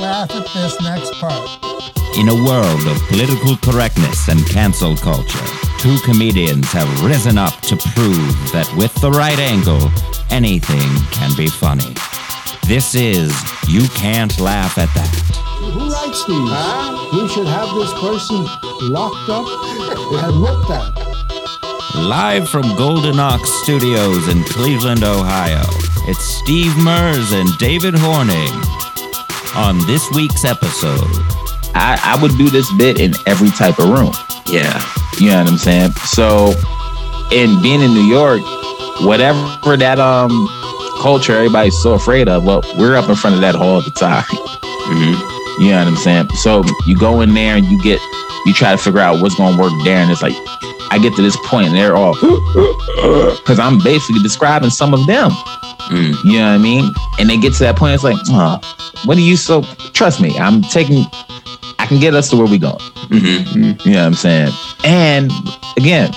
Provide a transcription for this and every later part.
laugh at this next part. In a world of political correctness and cancel culture, two comedians have risen up to prove that with the right angle, anything can be funny. This is You Can't Laugh at That. Who writes these? Huh? We should have this person locked up and looked at. Live from Golden Ox Studios in Cleveland, Ohio, it's Steve Mers and David Horning. On this week's episode, I, I would do this bit in every type of room. Yeah. You know what I'm saying? So, in being in New York, whatever that um culture everybody's so afraid of, well, we're up in front of that all the time. Mm-hmm. You know what I'm saying? So you go in there and you get you try to figure out what's gonna work there, and it's like I get to this point and they're all because I'm basically describing some of them. Mm. You know what I mean? And they get to that point, it's like, oh, what are you so? Trust me, I'm taking. I can get us to where we going. Mm-hmm. You know what I'm saying? And again,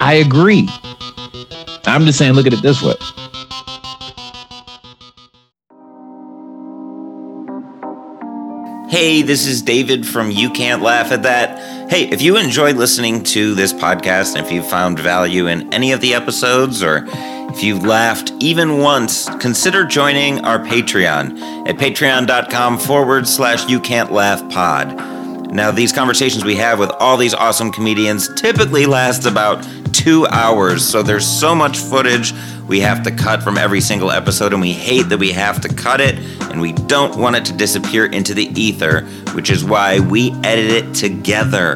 I agree. I'm just saying, look at it this way. Hey, this is David from You Can't Laugh at That. Hey, if you enjoyed listening to this podcast, and if you found value in any of the episodes, or if you've laughed even once, consider joining our Patreon at patreon.com forward slash you can't laugh pod. Now, these conversations we have with all these awesome comedians typically last about two hours, so there's so much footage we have to cut from every single episode, and we hate that we have to cut it, and we don't want it to disappear into the ether, which is why we edit it together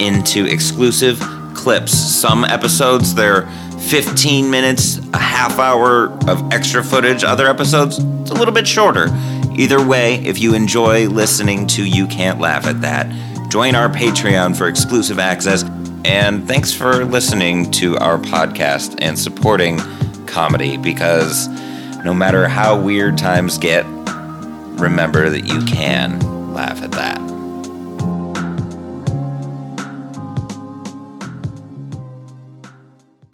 into exclusive clips. Some episodes, they're 15 minutes, a half hour of extra footage. Other episodes, it's a little bit shorter. Either way, if you enjoy listening to You Can't Laugh at That, join our Patreon for exclusive access. And thanks for listening to our podcast and supporting comedy because no matter how weird times get, remember that you can laugh at that.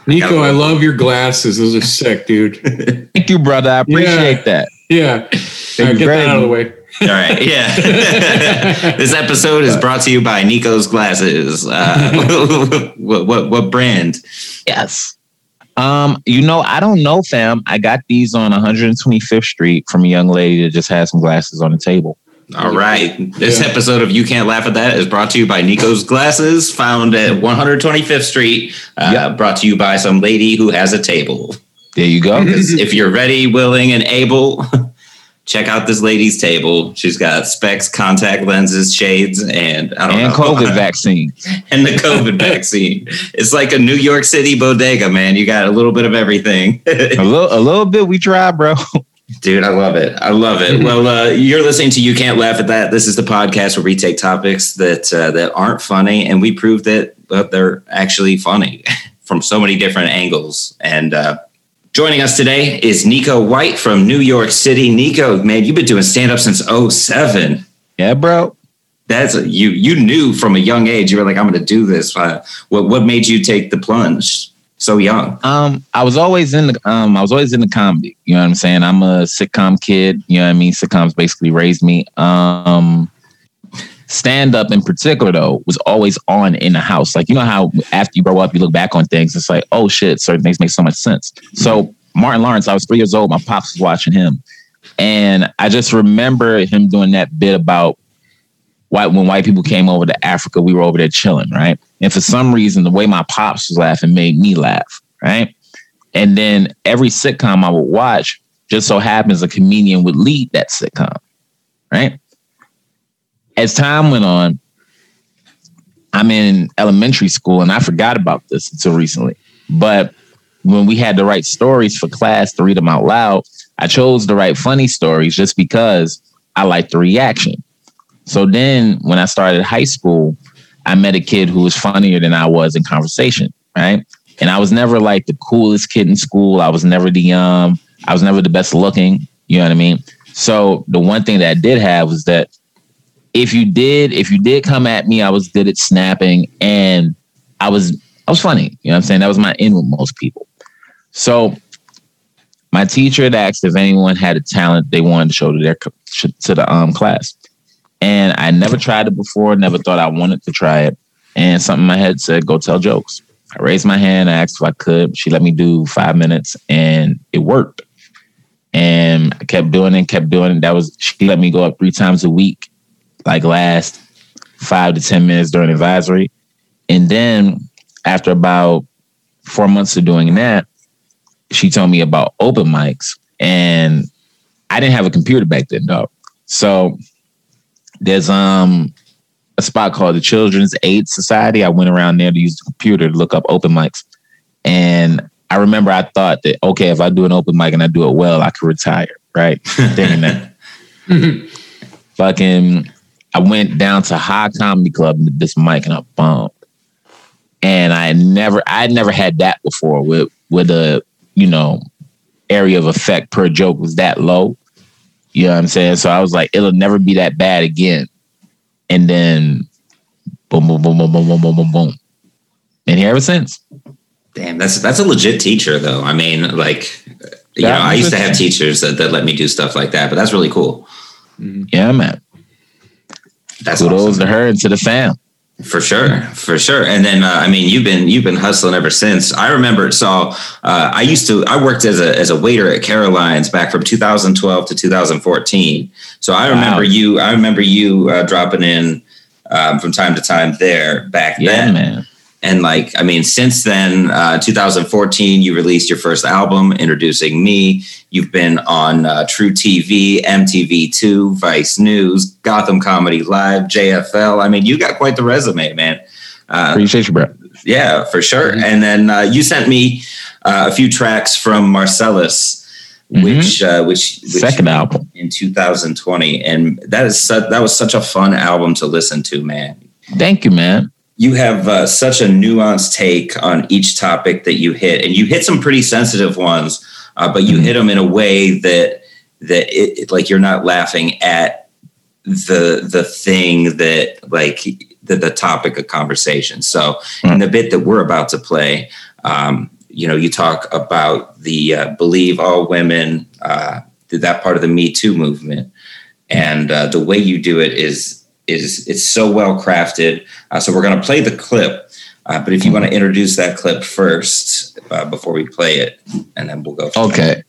Nico, I love your glasses. Those are sick, dude. Thank you, brother. I appreciate Yeah. that. Yeah. All right, you get that out of the way. All right, yeah. this episode is brought to you by Nico's Glasses. Uh, what, what what brand? Yes. Um, you know, I don't know, fam. I got these on 125th Street from a young lady that just had some glasses on the table. All right. This Yeah. episode of You Can't Laugh at That is brought to you by Nico's Glasses, found at 125th Street. Uh, Yep. Brought to you by some lady who has a table. There you go. if you're ready, willing, and able, check out this lady's table. She's got specs, contact lenses, shades, and I don't and know. COVID vaccine. and the COVID vaccine. It's like a New York City bodega, man. You got a little bit of everything. A little, a little bit. We try, bro. Dude, I love it. I love it. Well, uh, you're listening to You Can't Laugh at That. This is the podcast where we take topics that uh, that aren't funny and we prove that uh, they're actually funny from so many different angles. And uh, joining us today is Nico White from New York City. Nico, man, you've been doing stand up since 07. Yeah, bro. That's a, you. You knew from a young age. You were like, "I'm going to do this." Uh, what What made you take the plunge so young? Um, I was always in the um, I was always in the comedy. You know what I'm saying? I'm a sitcom kid. You know what I mean? Sitcoms basically raised me. Um, stand up in particular though was always on in the house. Like you know how after you grow up, you look back on things. It's like, oh shit, certain things make so much sense. So Martin Lawrence, I was three years old. My pops was watching him, and I just remember him doing that bit about white when white people came over to Africa, we were over there chilling, right? And for some reason, the way my pops was laughing made me laugh, right? And then every sitcom I would watch just so happens a comedian would lead that sitcom, right? As time went on, I'm in elementary school and I forgot about this until recently. But when we had to write stories for class to read them out loud, I chose to write funny stories just because I liked the reaction. So then when I started high school, I met a kid who was funnier than I was in conversation, right? And I was never like the coolest kid in school. I was never the um, I was never the best looking. You know what I mean? So the one thing that I did have was that if you did, if you did come at me, I was good at snapping and I was I was funny. You know what I'm saying? That was my end with most people. So my teacher had asked if anyone had a talent they wanted to show to their to the um class, and I never tried it before. Never thought I wanted to try it. And something in my head said, "Go tell jokes." I raised my hand. I asked if I could. She let me do five minutes, and it worked. And I kept doing it, kept doing it. That was she let me go up three times a week, like last five to ten minutes during advisory, and then after about four months of doing that, she told me about open mics, and I didn't have a computer back then, dog. So there's um a spot called the Children's Aid Society. I went around there to use the computer to look up open mics, and I remember I thought that okay, if I do an open mic and I do it well, I could retire. Right, thinking that. Fucking, I went down to High Comedy Club and this mic and I bombed. And I never, I had never had that before with with a you know area of effect per joke was that low. You know what I'm saying? So I was like, it'll never be that bad again. And then boom, boom, boom, boom, boom, boom, boom, boom, boom. And here ever since. Damn, that's that's a legit teacher though. I mean, like you know, I used to have teachers that, that let me do stuff like that, but that's really cool. Yeah, man. That's Kudos awesome. to her and to the fam. For sure, for sure. And then uh, I mean, you've been you've been hustling ever since. I remember. So uh, I used to I worked as a as a waiter at Caroline's back from 2012 to 2014. So I remember Wow. you. I remember you uh, dropping in um, from time to time there back Yeah, then. man. And like, I mean, since then, uh, 2014, you released your first album, Introducing Me. You've been on uh, truTV, MTV2, Vice News, Gotham Comedy Live, JFL. I mean, you got quite the resume, man. Uh, Appreciate you, bro. yeah, for sure. And then uh, you sent me uh, a few tracks from Marcellus, which, uh, which which Second album. in 2020, and that is su- that was such a fun album to listen to, man Thank you, man. You have uh, such a nuanced take on each topic that you hit, and you hit some pretty sensitive ones, uh, but you hit them in a way that that it, it- like you're not laughing at the the thing that like the, the topic of conversation. So in the bit that we're about to play, um, you know, you talk about the uh, believe all women, uh, that part of the Me Too movement, and uh, the way you do it is is it's so well crafted. Uh, so we're going to play the clip, uh, but if you want to introduce that clip first uh, before we play it, and then we'll go. Okay.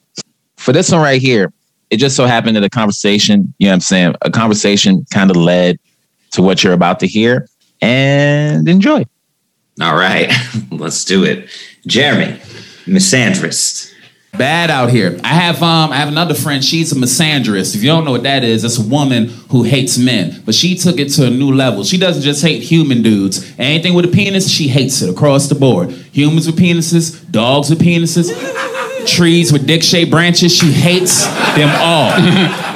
For this one right here, it just so happened that a conversation, you know what I'm saying? A conversation kind of led to what you're about to hear and enjoy. All right, let's do it. Jeremy, misandrist. Bad out here. I have um I have another friend, she's a misandrist. If you don't know what that is, it's a woman who hates men. But she took it to a new level. She doesn't just hate human dudes. Anything with a penis, she hates it across the board. Humans with penises, dogs with penises, trees with dick-shaped branches, she hates them all.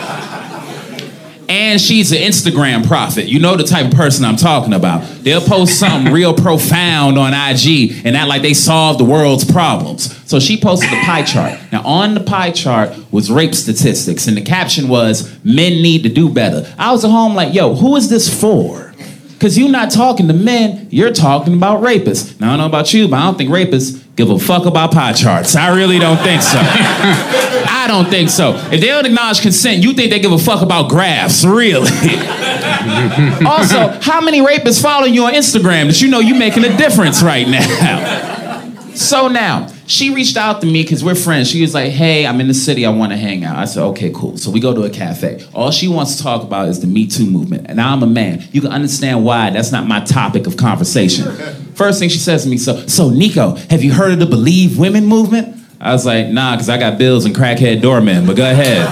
And she's an Instagram prophet. You know the type of person I'm talking about. They'll post something real profound on IG and act like they solved the world's problems. So she posted the pie chart. Now, on the pie chart was rape statistics, and the caption was, Men need to do better. I was at home like, yo, who is this for? Because you're not talking to men, you're talking about rapists. Now, I don't know about you, but I don't think rapists give a fuck about pie charts. I really don't think so. I don't think so. If they don't acknowledge consent, you think they give a fuck about graphs, really? also, how many rapists follow you on Instagram that you know you're making a difference right now? so now, she reached out to me because we're friends. She was like, hey, I'm in the city. I want to hang out. I said, okay, cool. So we go to a cafe. All she wants to talk about is the Me Too movement. And I'm a man. You can understand why that's not my topic of conversation. First thing she says to me, so, so Nico, have you heard of the Believe Women movement? I was like, nah, because I got bills and crackhead doormen, but go ahead.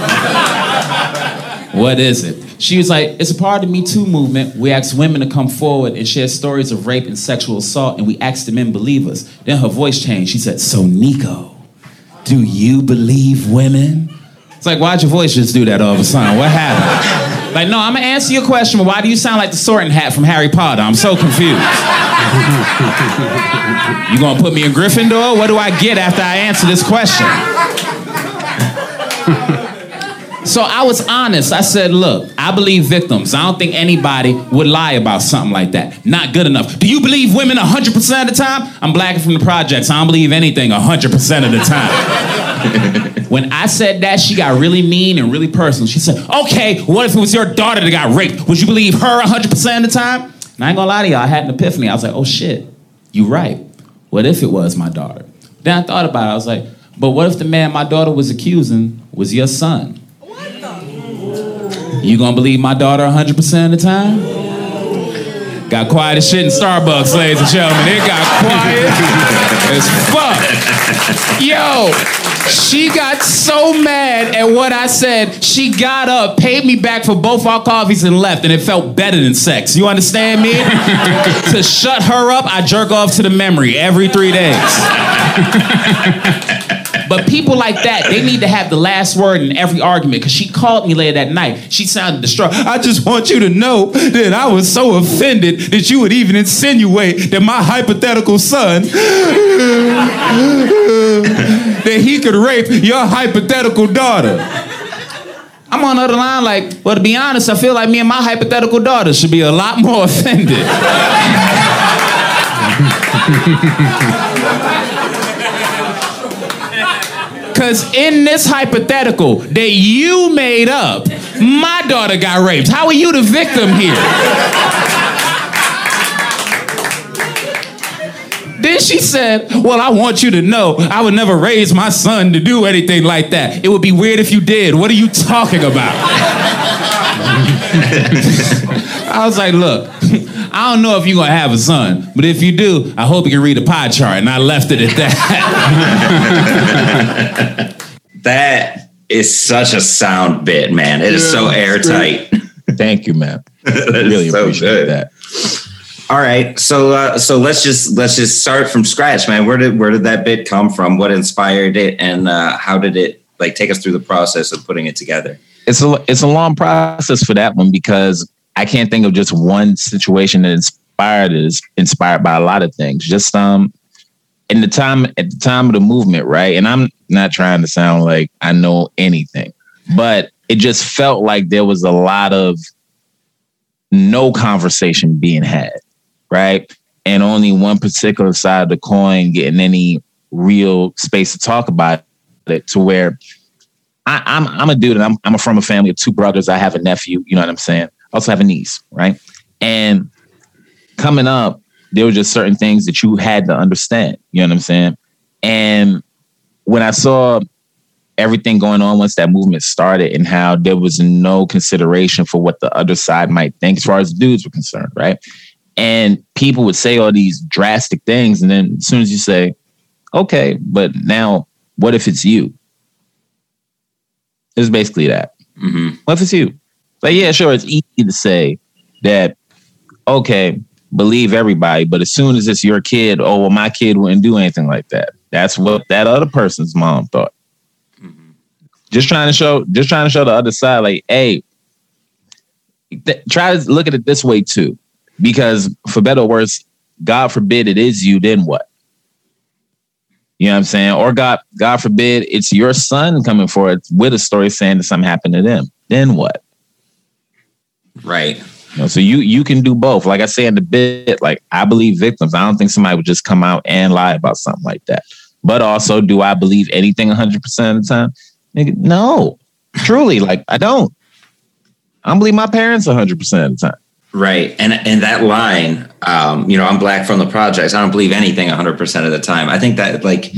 what is it? She was like, it's a part of the Me Too movement. We ask women to come forward and share stories of rape and sexual assault, and we ask the men believe us. Then her voice changed. She said, So, Nico, do you believe women? It's like, why'd your voice just do that all of a sudden? What happened? like, no, I'm gonna answer your question, but why do you sound like the sorting hat from Harry Potter? I'm so confused. You gonna put me in Gryffindor? What do I get after I answer this question? So I was honest. I said, look, I believe victims. I don't think anybody would lie about something like that. Not good enough. Do you believe women 100% of the time? I'm black from the projects. I don't believe anything 100% of the time. When I said that, she got really mean and really personal. She said, okay, what if it was your daughter that got raped? Would you believe her 100% of the time? And I ain't gonna lie to y'all, I had an epiphany. I was like, oh shit, you right. What if it was my daughter? Then I thought about it. I was like, but what if the man my daughter was accusing was your son? What the? You gonna believe my daughter 100% of the time? Got quiet as shit in Starbucks, ladies and gentlemen. It got quiet as fuck. Yo, she got so mad at what I said, she got up, paid me back for both our coffees, and left, and it felt better than sex. You understand me? to shut her up, I jerk off to the memory every three days. But people like that, they need to have the last word in every argument. Because she called me later that night. She sounded distraught. I just want you to know that I was so offended that you would even insinuate that my hypothetical son that he could rape your hypothetical daughter. I'm on the other line like, well, to be honest, I feel like me and my hypothetical daughter should be a lot more offended. Because in this hypothetical that you made up, my daughter got raped. How are you the victim here? Then she said, Well, I want you to know I would never raise my son to do anything like that. It would be weird if you did. What are you talking about? I was like, Look, I don't know if you're going to have a son, but if you do, I hope you can read a pie chart. And I left it at that. That is such a sound bit, man. It is so airtight. Thank you, man. That is really so appreciate good. that. All right, so uh, so let's just let's just start from scratch, man. Where did where did that bit come from? What inspired it, and uh, how did it like take us through the process of putting it together? It's a it's a long process for that one because I can't think of just one situation that inspired. It's inspired by a lot of things. Just um in the time at the time of the movement, right? And I'm not trying to sound like I know anything, but it just felt like there was a lot of no conversation being had, right? And only one particular side of the coin getting any real space to talk about it to where I, I'm I'm a dude and I'm I'm from a family of two brothers. I have a nephew, you know what I'm saying? Also have a niece, right? And coming up, there were just certain things that you had to understand. You know what I'm saying? And when I saw everything going on once that movement started and how there was no consideration for what the other side might think as far as dudes were concerned, right? And people would say all these drastic things. And then as soon as you say, okay, but now what if it's you? It's basically that. Mm-hmm. What if it's you? Like, yeah, sure, it's easy to say that, okay, believe everybody, but as soon as it's your kid, oh, well, my kid wouldn't do anything like that. That's what that other person's mom thought. Mm-hmm. Just trying to show, just trying to show the other side, like, hey, th- try to look at it this way too, because for better or worse, God forbid it is you, then what? You know what I'm saying? Or God, God forbid it's your son coming forward with a story saying that something happened to them. Then what? Right. You know, so you you can do both. Like I say in the bit, like I believe victims. I don't think somebody would just come out and lie about something like that. But also, do I believe anything 100 percent of the time? Nigga, no, truly, like I don't. I don't believe my parents 100 percent of the time. Right. And and that line, um, you know, I'm black from the projects. I don't believe anything 100% of the time. I think that like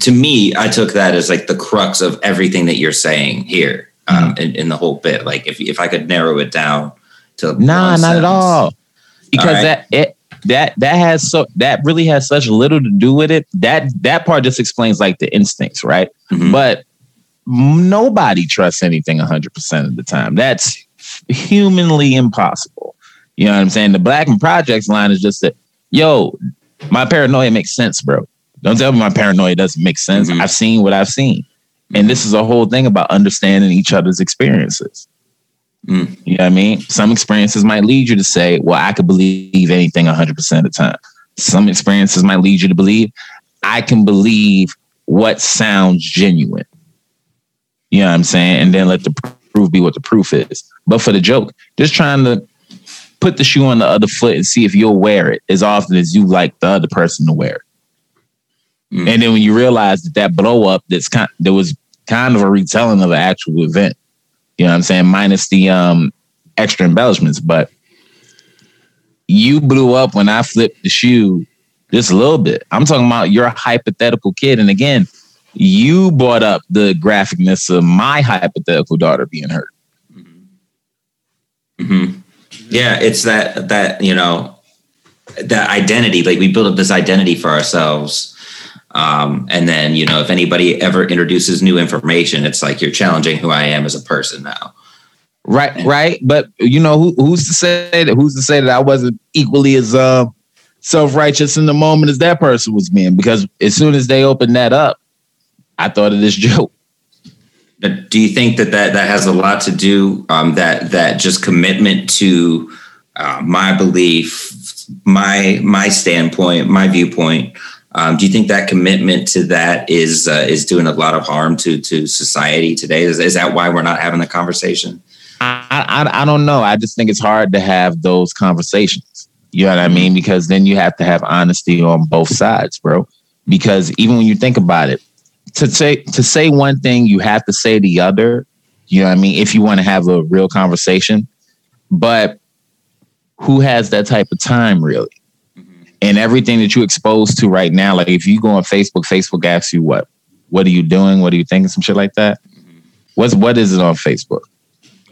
to me, I took that as like the crux of everything that you're saying here um, in, in the whole bit. Like if if I could narrow it down to Nah, not at all. Because right. that it that that has so that really has such little to do with it. That that part just explains like the instincts, right? Mhm. But nobody trusts anything 100% of the time. That's humanly impossible. You know what I'm saying? The Black and Projects line is just that, yo, my paranoia makes sense, bro. Don't tell me my paranoia doesn't make sense. Mhm. I've seen what I've seen. And this is a whole thing about understanding each other's experiences. Mm. You know what I mean? Some experiences might lead you to say, well, I could believe anything 100% of the time. Some experiences might lead you to believe, I can believe what sounds genuine. You know what I'm saying? And then let the proof be what the proof is. But for the joke, just trying to put the shoe on the other foot and see if you'll wear it as often as you like the other person to wear it. Mm. And then when you realize that that blow up that's kind that was kind of a retelling of the actual event. You know what I'm saying? Minus the um extra embellishments, but you blew up when I flipped the shoe just a little bit. I'm talking about your hypothetical kid. And again, you brought up the graphicness of my hypothetical daughter being hurt. Mm-hmm. Yeah, it's that that you know that identity. Like we build up this identity for ourselves, um, and then you know if anybody ever introduces new information, it's like you're challenging who I am as a person now. Right, right. But you know who, who's to say that? Who's to say that I wasn't equally as uh, self righteous in the moment as that person was being? Because as soon as they opened that up, I thought of this joke. But do you think that that, that has a lot to do um, that that just commitment to uh, my belief, my my standpoint, my viewpoint? Um, do you think that commitment to that is uh, is doing a lot of harm to to society today? Is, is that why we're not having the conversation? I, I I don't know. I just think it's hard to have those conversations. You know what I mean? Because then you have to have honesty on both sides, bro. Because even when you think about it, to say to say one thing, you have to say the other. You know what I mean? If you want to have a real conversation, but who has that type of time really? And everything that you exposed to right now, like if you go on Facebook, Facebook asks you what, what are you doing? What are you thinking? Some shit like that. What's what is it on Facebook?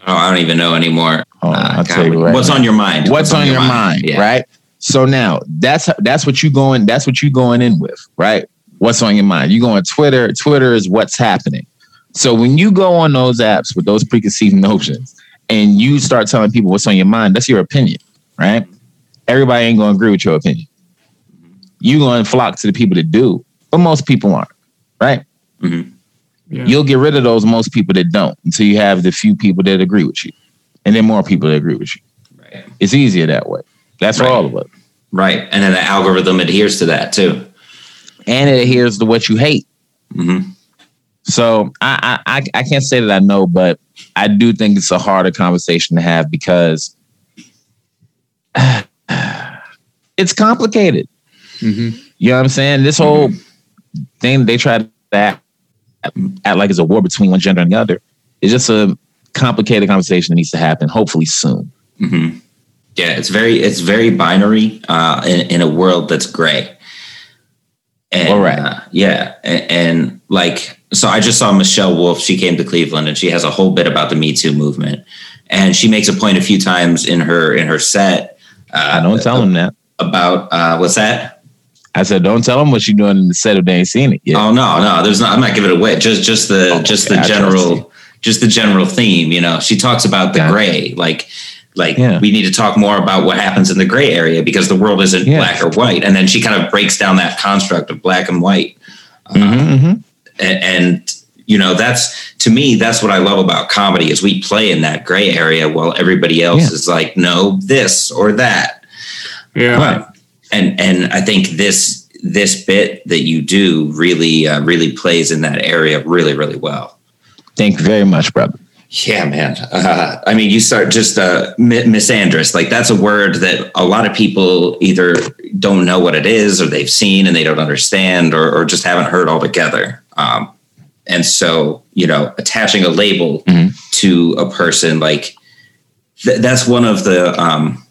Oh, I don't even know anymore. Oh, Uh, I'll tell you right what's now. on your mind? What's, on, your mind, Yeah. right? So now that's that's what you going that's what you going in with, right? What's on your mind? You go on Twitter. Twitter is what's happening. So when you go on those apps with those preconceived notions and you start telling people what's on your mind, that's your opinion, right? Everybody ain't gonna agree with your opinion. You gonna flock to the people that do, but most people aren't, right? Mhm. Yeah. You'll get rid of those most people that don't until you have the few people that agree with you, and then more people that agree with you. Right. It's easier that way. That's for Right. all of us. Right. And then the algorithm adheres to that too. and it adheres to what you hate. hmm So I, I I I can't say that I know, but I do think it's a harder conversation to have because it's complicated. Mhm. You know what I'm saying? This whole thing they try to act, act like it's a war between one gender and the other. It's just a complicated conversation that needs to happen, hopefully soon. hmm Yeah, it's very it's very binary uh, in, in a world that's gray. And, All right. uh, yeah, and, and like so, I just saw Michelle Wolf. She came to Cleveland, and she has a whole bit about the Me Too movement. And she makes a point a few times in her in her set. Uh, I don't tell them that. about uh, what's that? I said, don't tell them what you're doing in the set if they ain't seen it yet. Oh no, no, there's not. I'm not giving it away. Just just the Oh, just okay, the I general just the general theme. You know, she talks about the Gotcha. gray, like like Yeah. we need to talk more about what happens in the gray area because the world isn't Yeah. black or white. And then she kind of breaks down that construct of black and white. Mhm, mhm. And, and you know, that's to me, that's what I love about comedy is we play in that gray area while everybody else Yeah. is like, no, this or that. Yeah. Right. And and I think this this bit that you do really uh, really plays in that area really really well. Thank you very much, brother. Yeah, man. Uh, I mean, you start just uh, misandrous. Like that's a word that a lot of people either don't know what it is, or they've seen and they don't understand, or, or just haven't heard altogether. Um, and so, you know, attaching a label Mhm. to a person, like th- that's one of the um,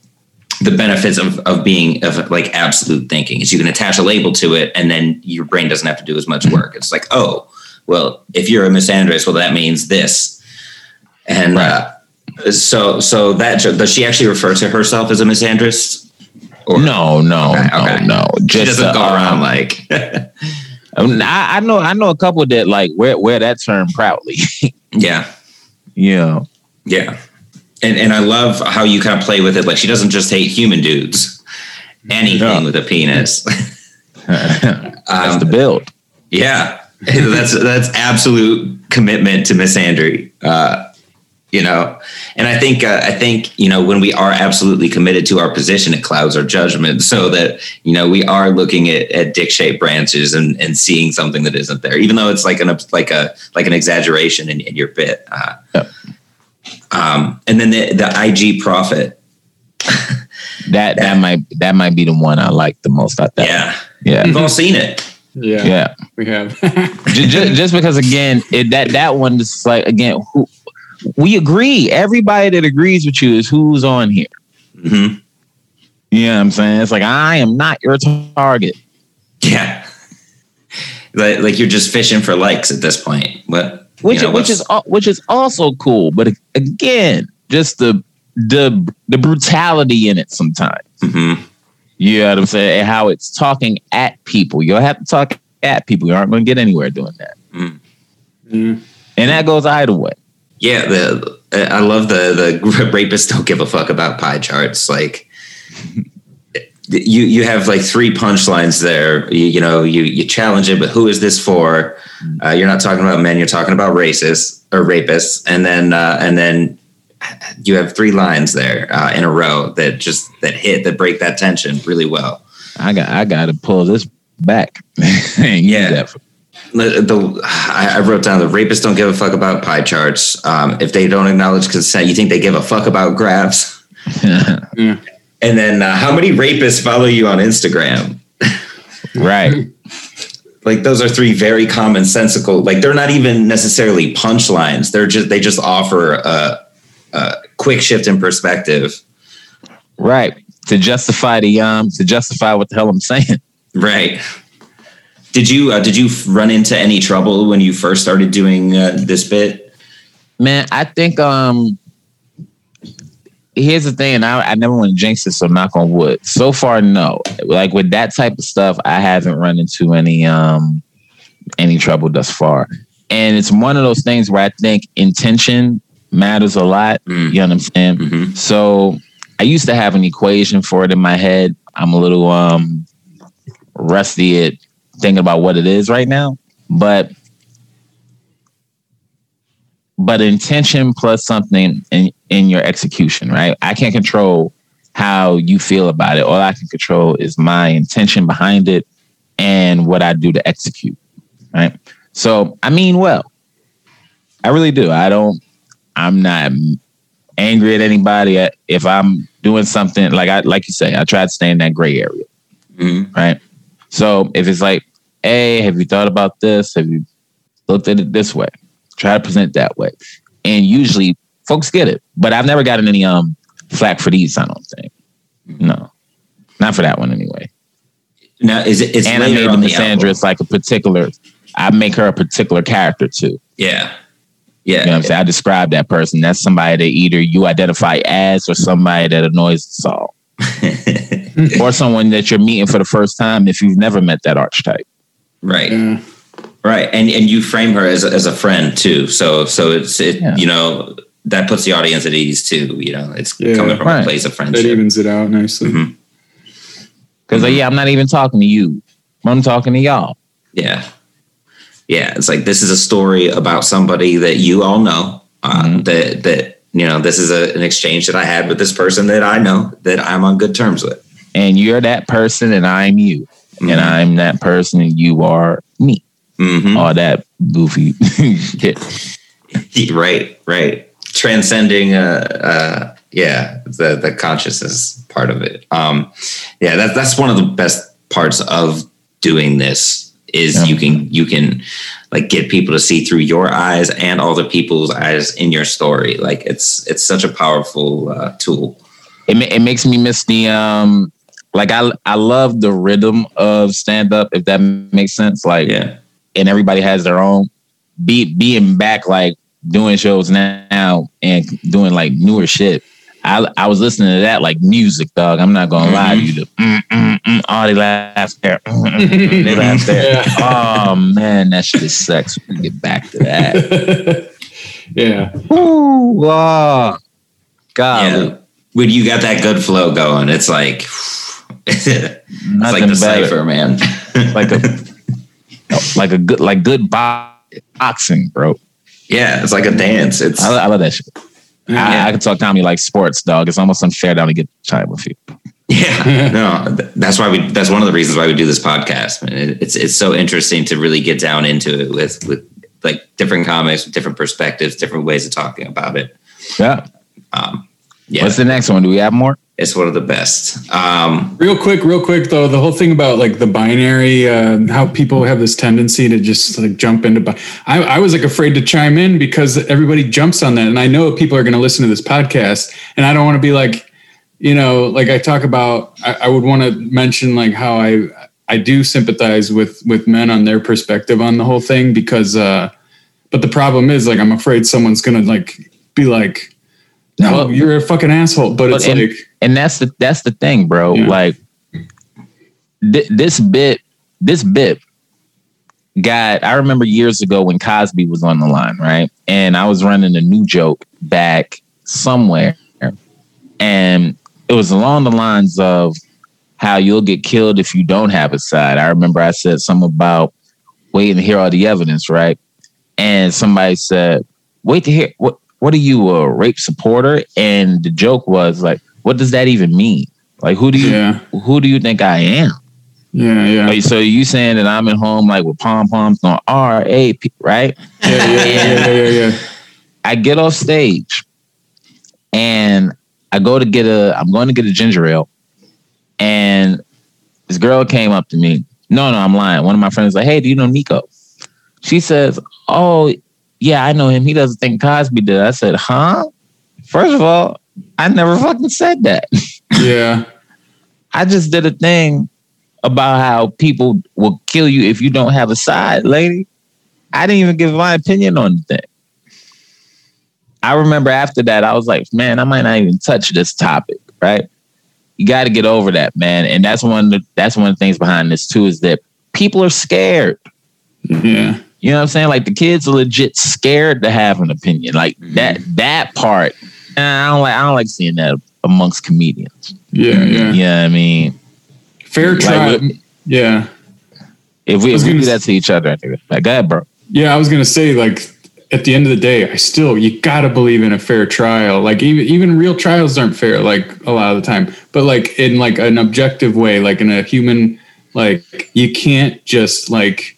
the benefits of of being of like absolute thinking is you can attach a label to it, and then your brain doesn't have to do as much work. It's like, oh, well, if you're a misandrous, well, that means this. And uh, so, so that does she actually refer to herself as a misandrist? Or No, no, Okay, no, okay. no. she Just doesn't uh, go around um, like, Um, I, I know I know a couple that like wear wear that term proudly. yeah, Yeah. yeah. And and I love how you kind of play with it. Like she doesn't just hate human dudes, anything Yeah. with a penis. That's Um, the build. Yeah, that's that's absolute commitment to misandry. Uh, you know, and I think uh, I think you know when we are absolutely committed to our position, it clouds our judgment, so that you know we are looking at, at dick shaped branches and, and seeing something that isn't there, even though it's like an like a like an exaggeration in, in your bit. Uh, Yep. Um, and then the the IG profit, That that might that might be the one I like the most out there. yeah, Yeah. we've all seen it. Yeah, Yeah. we have. just, just because again, it, that that one is like again, who, we agree. Everybody that agrees with you is who's on here. hmm You know what I'm saying? It's like I am not your target. Yeah. Like, like you're just fishing for likes at this point. What? Which you know, which is which is also cool. But again, just the the the brutality in it sometimes. Mhm. You know what I'm saying? And how it's talking at people. You'll have to talk at people. You aren't going to get anywhere doing that. Mm. And that goes either way. Yeah, the I love the the rapists don't give a fuck about pie charts. Like you you have like three punchlines there. You, you know, you you challenge it, but who is this for? Uh, you're not talking about men. You're talking about racists or rapists, and then uh, and then you have three lines there uh, in a row that just that hit that break that tension really well. I got I got to pull this back. And Yeah. the, the I, I wrote down the rapists don't give a fuck about pie charts. Um, if they don't acknowledge consent, you think they give a fuck about graphs? Yeah. And then, uh, how many rapists follow you on Instagram? right. Like those are three very commonsensical. Like they're not even necessarily punchlines. They're just they just offer a, a quick shift in perspective. Right. To justify the um to justify what the hell I'm saying. Right. Did you uh, did you run into any trouble when you first started doing uh, this bit? Man, I think um here's the thing, and I, I never want to jinx it, so knock on wood. So far, no. Like with that type of stuff, I haven't run into any um any trouble thus far. And it's one of those things where I think intention matters a lot. Mm. You know what I'm saying? Mhm. So I used to have an equation for it in my head. I'm a little um rusty at thinking about what it is right now. But but intention plus something in, in your execution, right? I can't control how you feel about it. All I can control is my intention behind it and what I do to execute. Right. So I mean well. I really do. I don't I'm not angry at anybody if I'm doing something like I like you say, I try to stay in that gray area. Mhm. Right. So if it's like, hey, have you thought about this? Have you looked at it this way? Try to present that way. And usually folks get it. But I've never gotten any um flack for these, I don't think. No. Not for that one anyway. Now is it? It's and I made the Cassandra album. it's like a particular I make her a particular character too. Yeah. You know what Yeah. I'm saying? I describe that person. That's somebody that either you identify as or somebody that annoys us all. or someone that you're meeting for the first time if you've never met that archetype. right. Yeah. Right. And and you frame her as a, as a friend too. So so it's it Yeah. you know that puts the audience at ease too. You know, it's Yeah. coming from Right. a place of That friendship. evens it out nicely. Because like, yeah, I'm not even talking to you. I'm talking to y'all. Yeah. Yeah. It's like this is a story about somebody that you all know. Uh, Mhm. That that you know this is a, an exchange that I had with this person that I know that I'm on good terms with. And you're that person and I'm you. And I'm that person and you are me. Mhm. All that goofy shit. right right transcending uh uh yeah the the consciousness part of it um yeah that, that's one of the best parts of doing this is Yeah. you can you can like get people to see through your eyes and all the people's eyes in your story like it's it's such a powerful uh, tool It, ma- it makes me miss the um like I I love the rhythm of stand up if that makes sense. Like yeah and everybody has their own be being back like doing shows now and doing like newer shit. I I was listening to that like music, dog. I'm not gonna lie to you. The, mm, mm, mm, oh, they laugh there. Mm, mm, mm, they laugh there. Oh man, that shit is sex. We can get back to that. yeah. Ooh, oh, God, yeah when you got that good flow going it's like it's like nothing the better. cipher man Like a like a good like good bo- boxing, bro. Yeah it's like a dance it's I, I love that shit. Yeah. I, I can talk comedy like sports, dog. It's almost unfair that I only get time with you. Yeah, no, that's why we. That's one of the reasons why we do this podcast. Man. It- It's it's so interesting to really get down into it with with like different comics, different perspectives, different ways of talking about it. Yeah. Um, yeah, What's the next one? Do we have more? It's one of the best. Um, Real quick, real quick though, the whole thing about like the binary, uh, how people have this tendency to just like jump into. Bi- I, I was like afraid to chime in because everybody jumps on that, and I know people are going to listen to this podcast, and I don't want to be like, you know, like I talk about. I, I would want to mention like how I I do sympathize with with men on their perspective on the whole thing because, uh, but the problem is like I'm afraid someone's going to like be like. No, Well- you're a fucking asshole. But, But it's and, like, and that's the that's the thing, bro. Yeah. Like th- this bit, this bit got. I remember years ago when Cosby was on the line, right? And I was running a new joke back somewhere, and it was along the lines of how you'll get killed if you don't have a side. I remember I said something about waiting to hear all the evidence, right? And somebody said, "Wait to hear what." What are you a rape supporter? And the joke was like, what does that even mean? Like, who do you yeah, who do you think I am? yeah, yeah. Like, so you saying that I'm at home like with pom poms on R A P right? yeah, yeah, yeah, yeah, yeah, yeah. I get off stage and I go to get a I'm going to get a ginger ale and this girl came up to me. No, no, I'm lying. One of my friends like, Hey, do you know Nico? She says, Oh, yeah, I know him. He doesn't think Cosby did. I said, Huh? First of all, I never fucking said that. Yeah, I just did a thing about how people will kill you if you don't have a side, lady. I didn't even give my opinion on the thing. I remember after that, I was like, man, I might not even touch this topic, right? You got to get over that, man. And that's one of the, that's one of the things behind this too is that people are scared. yeah, You know what I'm saying? Like the kids are legit scared to have an opinion. Like mm-hmm. that that part. and I don't like I don't like seeing that amongst comedians. yeah, mm-hmm. yeah. Yeah, I mean, Fair Like, try. we- yeah, If we, I if we gonna do that to each other, I think like, go ahead, bro. yeah. I was gonna say like at the end of the day, I still you gotta believe in a fair trial. Like even even real trials aren't fair. Like a lot of the time, but like in like an objective way, like in a human, like you can't just like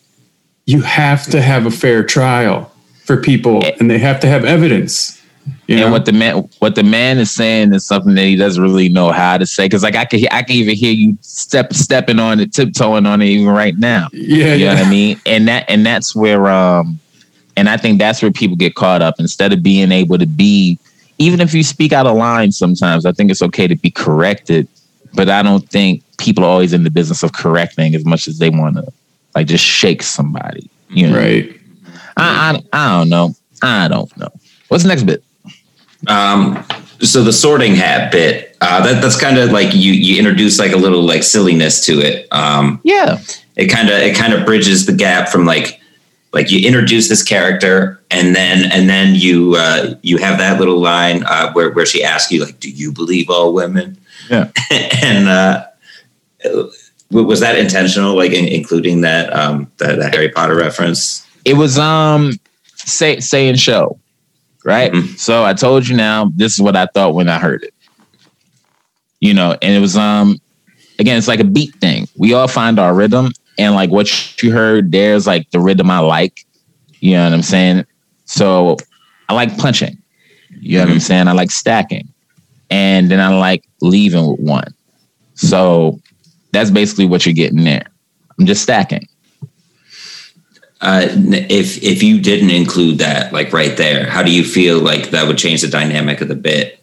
you have to have a fair trial for people, and they have to have evidence. You know? And what the man, what the man is saying is something that he doesn't really know how to say. Because like I can, I can even hear you step stepping on it, tiptoeing on it, even right now. yeah, You know yeah, what I mean? And that, and that's where, um, and I think that's where people get caught up. Instead of being able to be, even if you speak out of line, sometimes I think it's okay to be corrected. But I don't think people are always in the business of correcting as much as they want to, like just shake somebody. You know? right. I, I, I don't know. I don't know. What's the next bit? Um, so the sorting hat bit, uh, that that's kind of like you you introduce like a little like silliness to it. Um, Yeah. it kind of it kind of bridges the gap from like like you introduce this character and then and then you uh, you have that little line uh, where where she asks you like, do you believe all women? Yeah. and uh, was that intentional, like in, including that um, that, that Harry Potter reference? It was um say say and show. Right? Mhm. So I told you now, this is what I thought when I heard it. You know, and it was um again, it's like a beat thing. We all find our rhythm and like what you heard there's like the rhythm I like. You know what I'm saying? So I like punching. You know what I'm saying? I like stacking. And then I like leaving with one. So that's basically what you're getting there. I'm just stacking. Uh, if if you didn't include that, like right there, how do you feel like that would change the dynamic of the bit?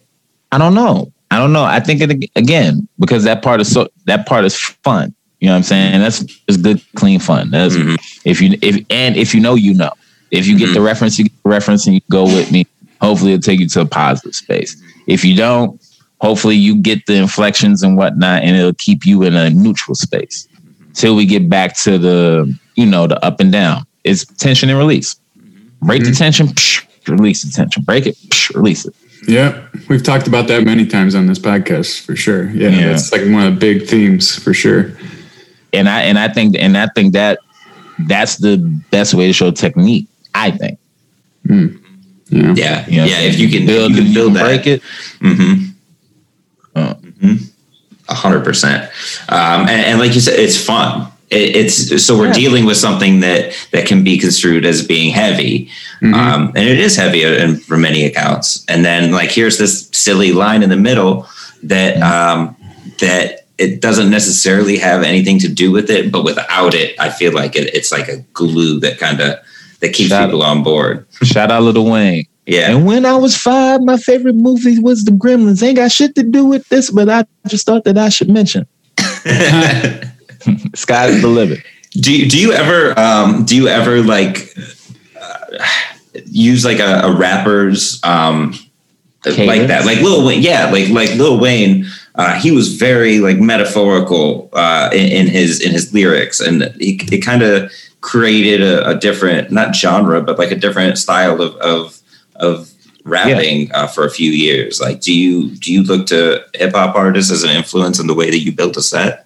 I don't know. I don't know. I think it again because that part is so that part is fun. You know what I'm saying? That's it's good, clean fun. That's Mhm. if you if and if you know, you know. If you get the reference, you get the reference, and you go with me. Hopefully, it'll take you to a positive space. If you don't, hopefully you get the inflections and whatnot, and it'll keep you in a neutral space till we get back to the you know the up and down. It's tension and release. Break the tension, psh, release the tension. Break it, psh, release it. Yeah, we've talked about that many times on this podcast for sure. Yeah, Yeah. that's like one of the big themes for sure. and I and I think and I think that that's the best way to show technique. I think. Yeah, Yeah, You know, yeah. If you can build, if you can you build can that, break it. Mm-hmm. A hundred percent. Um, and, and like you said, it's fun. It, it's so we're Yeah. dealing with something that that can be construed as being heavy, um, and it is heavy in, for many accounts. And then like here's this silly line in the middle that um, that it doesn't necessarily have anything to do with it, but without it, I feel like it, it's like a glue that kind of that keeps Shout- people on board. Shout out Lil Wayne. Yeah, And when I was five, my favorite movie was The Gremlins. Ain't got shit to do with this, but I just thought that I should mention. Sky's the limit. do you, do you ever um, do you ever like uh, use like a, a rapper's um, like that like Lil Wayne yeah like like Lil Wayne uh, he was very like metaphorical uh, in, in his in his lyrics and he, it kind of created a, a different not genre but like a different style of of, of rapping uh, for a few years like do you do you look to hip hop artists as an influence in the way that you built a set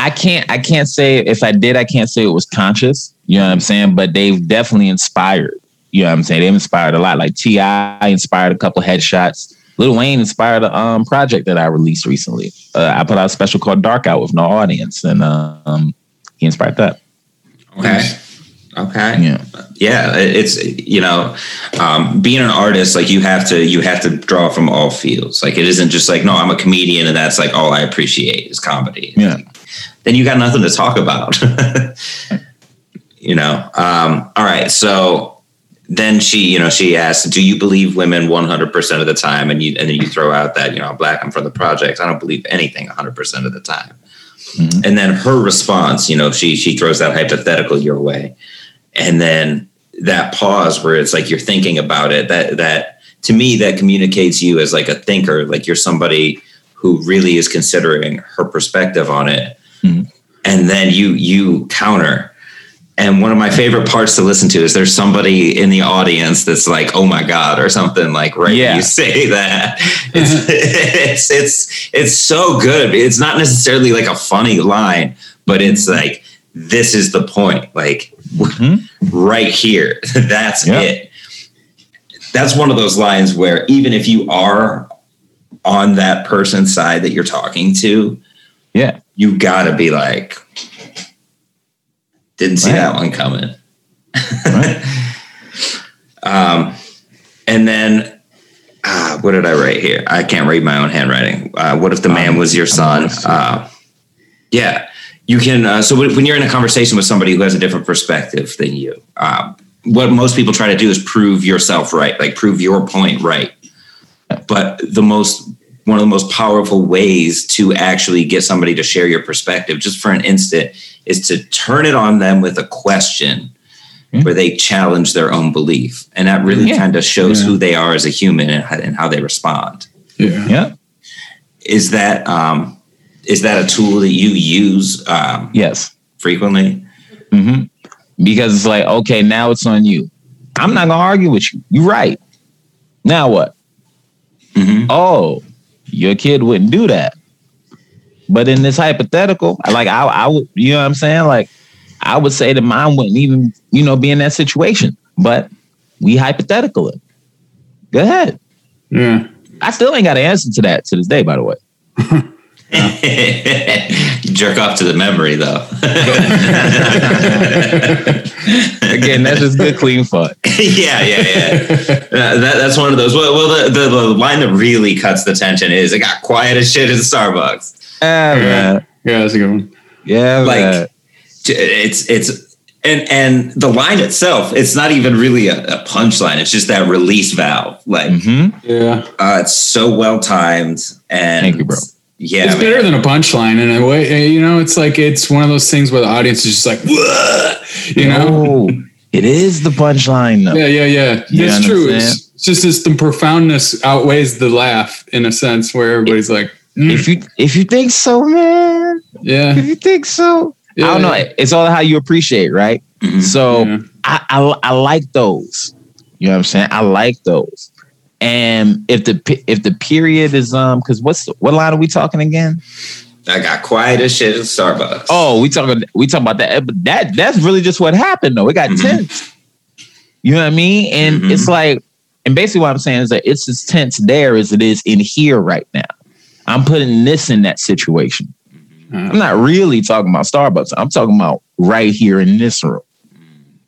I can't I can't say if I did, I can't say it was conscious. You know what I'm saying? But they've definitely inspired. You know what I'm saying? They've inspired a lot. Like T.I. inspired a couple headshots. Lil Wayne inspired a um, project that I released recently. Uh, I put out a special called Dark Out with no audience, and um, he inspired that. okay okay? Yeah. yeah it's you know um, being an artist like you have to you have to draw from all fields. Like it isn't just like no i'm a comedian and that's like all i appreciate is comedy. Yeah. then you got nothing to talk about. You know? Um, all right so then she you know she asked do you believe women 100% of the time? And you and then you throw out that you know I'm black i'm from the project i don't believe anything 100% of the time. Mhm. and then her response you know she she throws that hypothetical your way and then that pause where it's like you're thinking about it that that to me that communicates you as like a thinker like you're somebody who really is considering her perspective on it. Mhm. and then you you counter. And one of my favorite parts to listen to is there's somebody in the audience that's like oh my god or something like right Yeah. when you say that. It's, it's it's it's so good. It's not necessarily like a funny line but it's like this is the point. Like Mhm. right here that's Yeah. it that's one of those lines where even if you are on that person's side that you're talking to Yeah. you gotta be like didn't see Right. that one coming Right. um, and then ah, what did I write here? I can't read my own handwriting. Uh, what if the man Um, was your son? Uh, yeah, you can. Uh, so when when you're in a conversation with somebody who has a different perspective than you, um, what most people try to do is prove yourself right, like prove your point right. But the most one of the most powerful ways to actually get somebody to share your perspective, just for an instant, is to turn it on them with a question Yeah. where they challenge their own belief, and that really Yeah. kind of shows Yeah. who they are as a human and how, and how they respond. Yeah. Yeah. Is that um, is that a tool that you use um, Yes. frequently? hmm Because it's like, okay, now it's on you. I'm not gonna argue with you. You're right. Now what? Mhm. Oh, your kid wouldn't do that. But in this hypothetical, like I, I would, you know what I'm saying? Like I would say that mine wouldn't even, you know, be in that situation. But we hypothetical it. Go ahead. Yeah. I still ain't got an answer to that to this day, by the way. Jerk off to the memory though. Again, that's just good, clean fun. yeah, yeah, yeah. Uh, that, that's one of those. Well, well the, the, the line that really cuts the tension is it got quiet as shit in Starbucks. Yeah, man. Yeah, that's a good one. Yeah, Like man. it's it's and and the line itself, it's not even really a, a punchline. It's just that release valve. Like Mhm. Yeah. uh, it's so well timed. And Thank you, bro. Yeah, it's man. better than a punchline in a way. You know, it's like it's one of those things where the audience is just like, "Whoa," you know? Oh, it is the punchline though. Yeah, yeah, yeah. You it's true. It's, it's just it's the profoundness outweighs the laugh in a sense where everybody's like, "Mm, If you if you think so, man. yeah, If you think so. yeah, I don't know. It's all how you appreciate, right? Mhm. So Yeah. I, I I like those. You know what I'm saying? I like those. And if the if the period is um because what's what line are we talking again? I got quiet as shit at Starbucks. Oh, we talking we talking about that. But that that's really just what happened though. It got Mhm. tense. You know what I mean? And Mhm. it's like, and basically what I'm saying is that it's as tense there as it is in here right now. I'm putting this in that situation. I'm not really talking about Starbucks. I'm talking about right here in this room.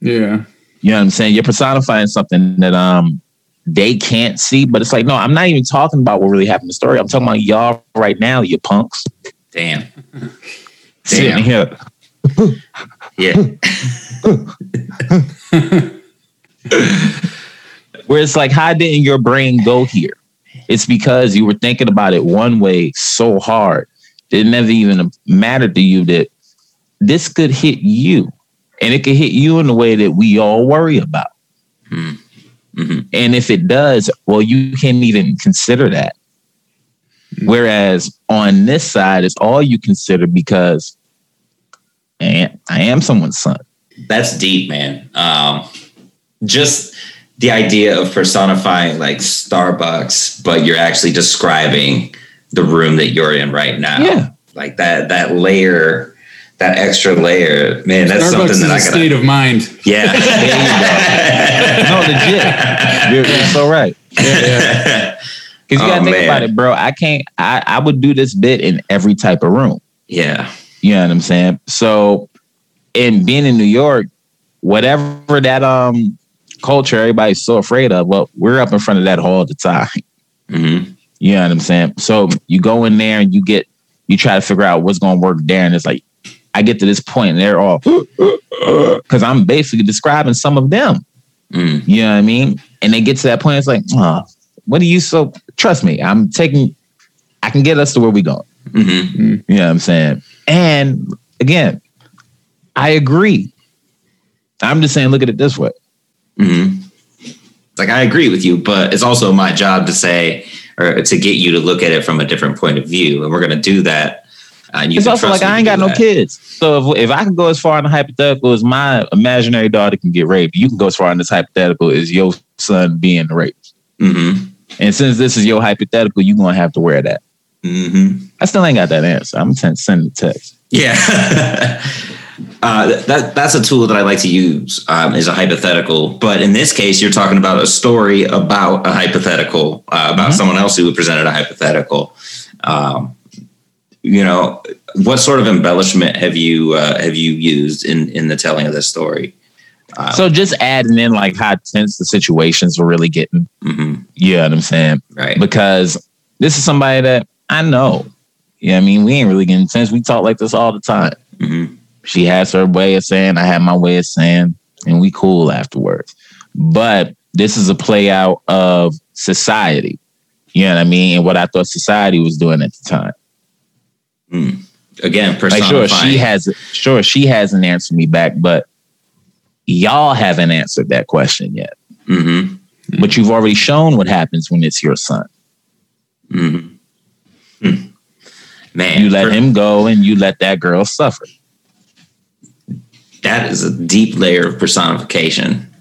yeah, You know what I'm saying? You're personifying something that um they can't see, but it's like, no, I'm not even talking about what really happened in the story. I'm talking about y'all right now, you punks. Damn. Sitting here. Yeah. Where it's like, how didn't your brain go here? It's because you were thinking about it one way so hard. It never even mattered to you that this could hit you. And it could hit you in the way that we all worry about. Hmm. Mhm. And if it does, well, you can't even consider that. Whereas on this side, it's all you consider because I am, I am someone's son. That's deep, man. Um, just the idea of personifying like Starbucks, but you're actually describing the room that you're in right now. Yeah. Like that that layer, that extra layer, man. That's Starbucks something is that a I gotta. state of mind. yeah. No, legit. You're, you're so right. Yeah, Because you Oh, gotta think man. about it, bro. I can't. I I would do this bit in every type of room. yeah. You know what I'm saying? So, in being in New York, whatever that um culture everybody's so afraid of, well, we're up in front of that all the time. hmm You know what I'm saying? So you go in there and you get you try to figure out what's gonna work there, and it's like I get to this point and they're all because I'm basically describing some of them. Mm. You know what I mean? And they get to that point, it's like, oh, what do you so trust me? I'm taking I can get us to where we going. hmm You know what I'm saying? And again, I agree. I'm just saying, look at it this way. hmm Like I agree with you, but it's also my job to say or to get you to look at it from a different point of view, and we're going to do that. And you it's also like I ain't got do no kids. So if, if I can go as far in the hypothetical as my imaginary daughter can get raped, you can go as far in this hypothetical as your son being raped. hmm And since this is your hypothetical, you're gonna have to wear that. hmm I still ain't got that answer. I'm sending send the text. Yeah. uh, that that's a tool that I like to use um, is a hypothetical. But in this case, you're talking about a story about a hypothetical, uh, about Mhm. someone else who presented a hypothetical. Um, you know, what sort of embellishment have you uh, have you used in in the telling of this story? Uh, So just adding in like how tense the situations were really getting. mhm, You know what I'm saying? right. Because this is somebody that I know. Yeah, I mean, we ain't really getting tense. We talk like this all the time. hmm She has her way of saying, I have my way of saying, and we cool afterwards. But this is a play out of society. You know what I mean? And what I thought society was doing at the time. Again, Like, sure, she has, sure, she hasn't answered me back, but y'all haven't answered that question yet. Mhm, But you've already shown what happens when it's your son. mhm. Hmm. Man, You let per- him go, and you let that girl suffer. that is a deep layer of personification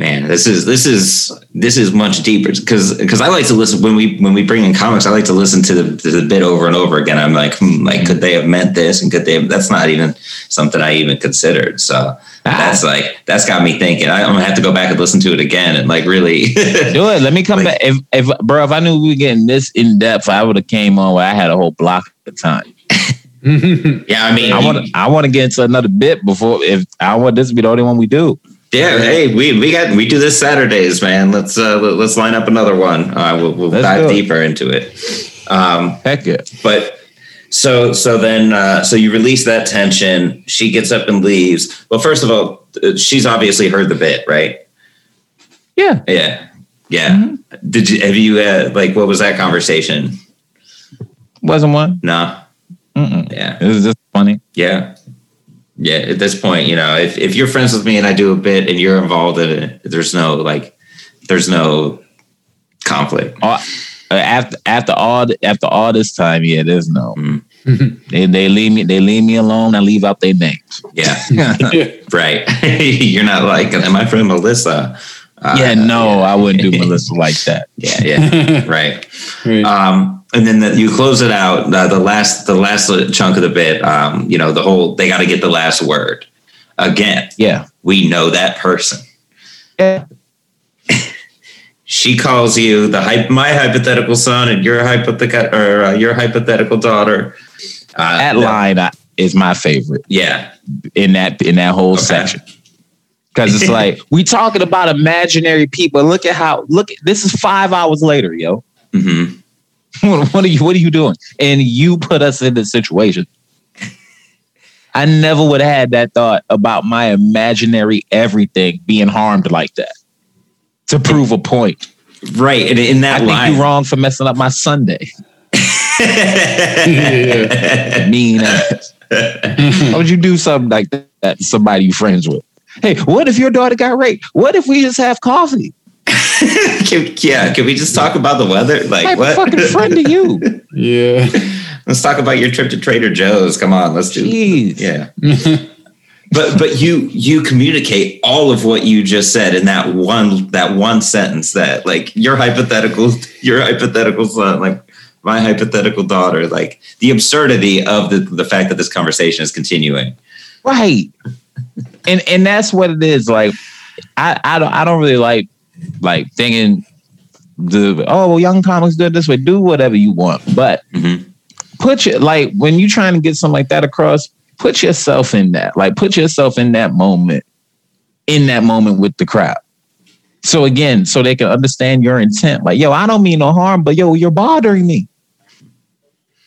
man this is this is this is much deeper because because i like to listen when we when we bring in comics i like to listen to the, to the bit over and over again i'm like hmm, like could they have meant this and could they have, that's not even something i even considered so that's like that's got me thinking I, i'm gonna have to go back and listen to it again and like really Do it. Let me come Like- back. If, if, bro, if I knew we were getting this in depth, I would have came on where I had a whole block at the time. yeah i mean I want to. I want to get into another bit before. If I want this to be the only one we do. Yeah, hey, we we got we do this Saturdays, man. Let's uh let- let's line up another one. Uh, we'll we'll dive deeper into it. Um, Heck yeah. but so so then uh, so you release that tension. She gets up and leaves. Well, first of all, uh, she's obviously heard the bit, right? Yeah. Yeah, yeah. Mm-hmm. Did you have you uh, like what was that conversation? Wasn't one. No. Mm-mm. Yeah. It was just funny. Yeah. Yeah. At this point, you know, if, if you're friends with me and I do a bit and you're involved in it, there's no like, there's no conflict. Uh, after after all after all this time, yeah, there's no. Mm. They they leave me. They leave me alone. I leave out their names. Yeah. yeah. right. you're not like, my friend Melissa. Uh, yeah, no, yeah. I wouldn't do Melissa like that. Yeah. Yeah. right. Right. Um, and then the, you close it out. Uh, the last, the last chunk of the bit. Um, you know, the whole they got to get the last word. Again, Yeah. we know that person. Yeah. She calls you the hy- my hypothetical son and your hypothetical or uh, your hypothetical daughter. Uh, That no- line I, is my favorite yeah, in that in that whole Okay. section. Because it's like we talking about imaginary people. Look at how look. This is five hours later, yo. hmm what, what are you What are you doing? And you put us in this situation. I never would have had that thought about my imaginary everything being harmed like that to prove a point. Right. And in that I that think line, you're wrong for messing up my Sunday. yeah. Mean ass. Why would you do something like that to somebody you friends with? Hey, what if your daughter got raped? What if we just have coffee? can, yeah, can we just talk about the weather? Like What what? fucking friend are you? Yeah. let's talk about your trip to Trader Joe's. Come on, let's do. Jeez. Yeah. but but you you communicate all of what you just said in that one that one sentence that like your hypothetical your hypothetical son like my hypothetical daughter like the absurdity of the the fact that this conversation is continuing. Right. And and that's what it is. Like I I don't I don't really like like thinking the oh well young comics do it this way. Do whatever you want. But Mhm. put your like when you're trying to get something like that across, put yourself in that. Like put yourself in that moment, in that moment with the crowd. So again, so they can understand your intent. Like, yo, I don't mean no harm, but yo, you're bothering me.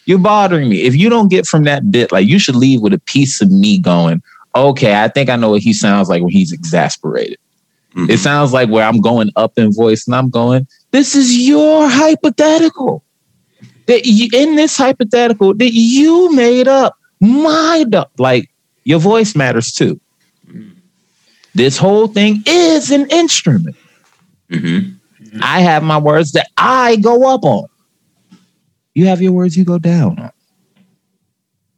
You're bothering me. If you don't get from that bit, like you should leave with a piece of me going, okay, I think I know what he sounds like when he's exasperated. Mhm. It sounds like where I'm going up in voice and I'm going, this is your hypothetical. That you, in this hypothetical that you made up, my up. Like your voice matters too. This whole thing is an instrument. Mhm. I have my words that I go up on. You have your words you go down on.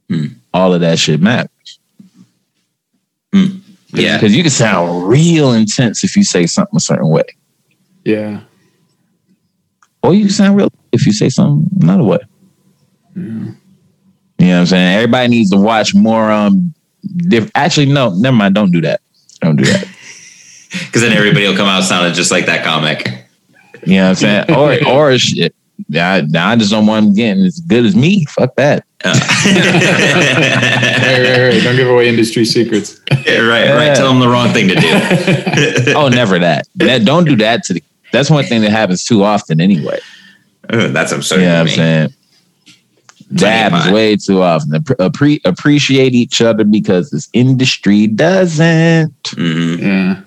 Hmm. All of that shit matters. Yeah. Because you can sound real intense if you say something a certain way. Yeah. Or you can sound real if you say something another way. You know what I'm saying? Everybody needs to watch more um diff- actually no, never mind, don't do that. Don't do that. Because then everybody will come out sounding just like that comic. You know what I'm saying? Or or shit. I, I just don't want them getting as good as me. Fuck that. Hey, right, right. Don't give away industry secrets. Yeah, right, right. Tell them the wrong thing to do. Oh, never that. That don't do that to the that's one thing that happens too often anyway. Ooh, That's absurd. You know what I'm saying? That happens way too often. Appre- appre- appreciate each other because this industry doesn't. Mhm. Yeah.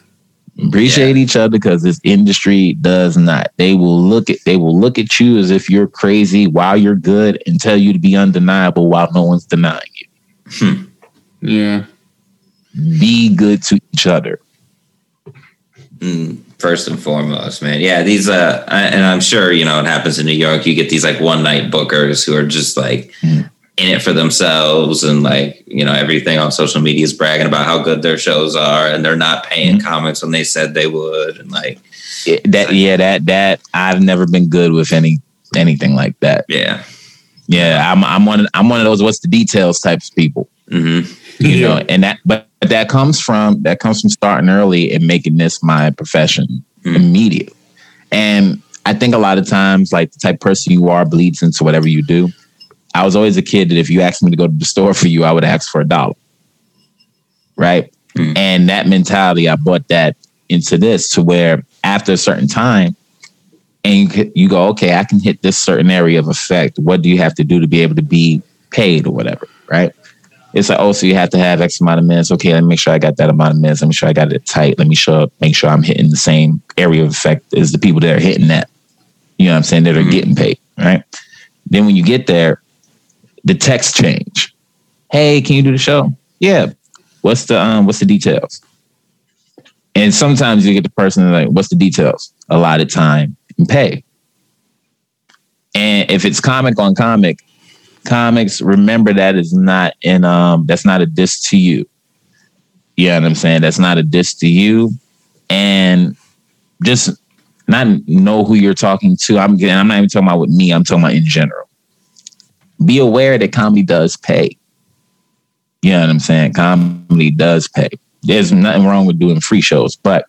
Appreciate each other because this industry does not. They will look at they will look at you as if you're crazy while you're good and tell you to be undeniable while no one's denying you. Yeah. Be good to each other. Mm, First and foremost, man. Yeah, these uh I, and I'm sure, you know, it happens in New York. You get these like one night bookers who are just like Mm. In it for themselves and like, you know, everything on social media is bragging about how good their shows are and they're not paying Mm-hmm. comics when they said they would and like It- that yeah, that that I've never been good with any anything like that. yeah. Yeah, I'm I'm one of, I'm one of those what's the details types of people. hmm you know and that but that comes from that comes from starting early and making this my profession Mm. immediately and i think a lot of times like the type of person you are bleeds into whatever you do i was always a kid that if you asked me to go to the store for you i would ask for a dollar right Mm. and that mentality i brought that into this to where after a certain time and you, you go okay i can hit this certain area of effect what do you have to do to be able to be paid or whatever right it's like, oh, so you have to have X amount of minutes. Okay, let me make sure I got that amount of minutes. Let me sure I got it tight. Let me sure make sure I'm hitting the same area of effect as the people that are hitting that. You know what I'm saying? That are Mhm. getting paid. Right. Then when you get there, the text change. Hey, can you do the show? Yeah. What's the um what's the details? And sometimes you get the person like, what's the details? A lot of time and pay. And if it's comic on comic, comics, remember that is not in um that's not a diss to you. You know what I'm saying? That's not a diss to you. And just not know who you're talking to. I'm getting I'm not even talking about with me, I'm talking about in general. Be aware that comedy does pay. You know what I'm saying? Comedy does pay. There's nothing wrong with doing free shows, but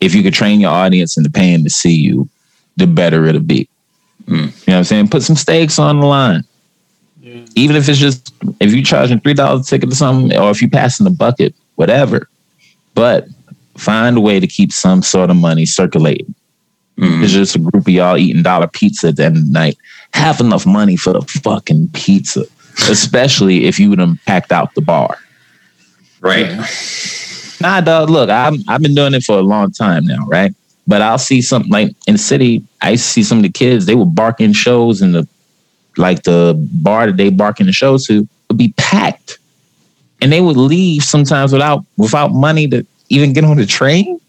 if you could train your audience into paying to see you, the better it'll be. Mm. You know what I'm saying? Put some stakes on the line even if it's just if you're charging three dollars a ticket or something, or if you passing the bucket, whatever. But find a way to keep some sort of money circulating. Mm. It's just a group of y'all eating dollar pizza at the end of the night. Have enough money for the fucking pizza, especially if you would have packed out the bar. Right. Nah, dog. Look, I'm I've been doing it for a long time now, right? But I'll see something like in the city. I used to see some of the kids. They would barking shows, and the like the bar that they bark in the show to would be packed, and they would leave sometimes without without money to even get on the train.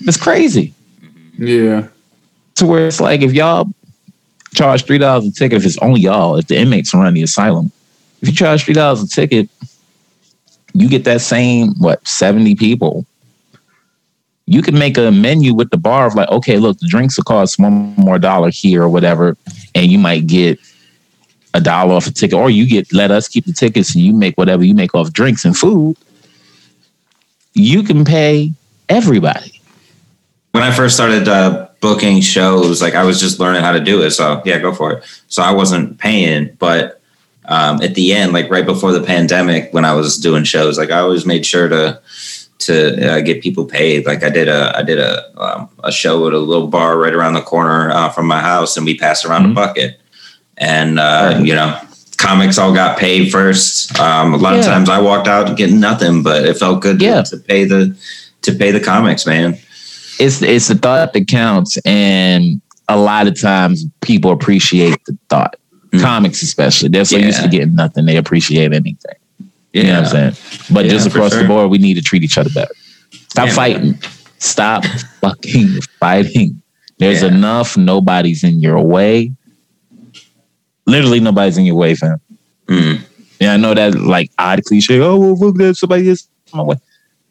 it's crazy Yeah. to where it's like if y'all charge three dollars a ticket, if it's only y'all, if the inmates run the asylum, if you charge three dollars a ticket, you get that same what seventy people. You can make a menu with the bar of like, okay, look, the drinks will cost one more dollar here or whatever, and you might get a dollar off a ticket, or you get let us keep the tickets and you make whatever you make off drinks and food. You can pay everybody. When I first started uh, booking shows, like I was just learning how to do it. So yeah, go for it. So I wasn't paying, but um, at the end, like right before the pandemic, when I was doing shows, like I always made sure to to uh, get people paid. Like I did a I did a um, a show at a little bar right around the corner uh, from my house, and we passed around Mhm. a bucket, and uh, you know. Comics all got paid first. Um, a lot of times I walked out getting nothing, but it felt good to, Yeah. to pay the to pay the comics, man. It's it's the thought that counts, and a lot of times people appreciate the thought. Mm. Comics, especially, they're so used to getting nothing; they appreciate anything. You know what I'm saying? But Yeah, just across the board, we need to treat each other better. Stop Yeah, man. fighting. Stop fucking fighting. There's Yeah. enough. Nobody's in your way. Literally, nobody's in your way, fam. Mm. Yeah, I know that like odd cliche. Oh, well, look, there's somebody is in my way.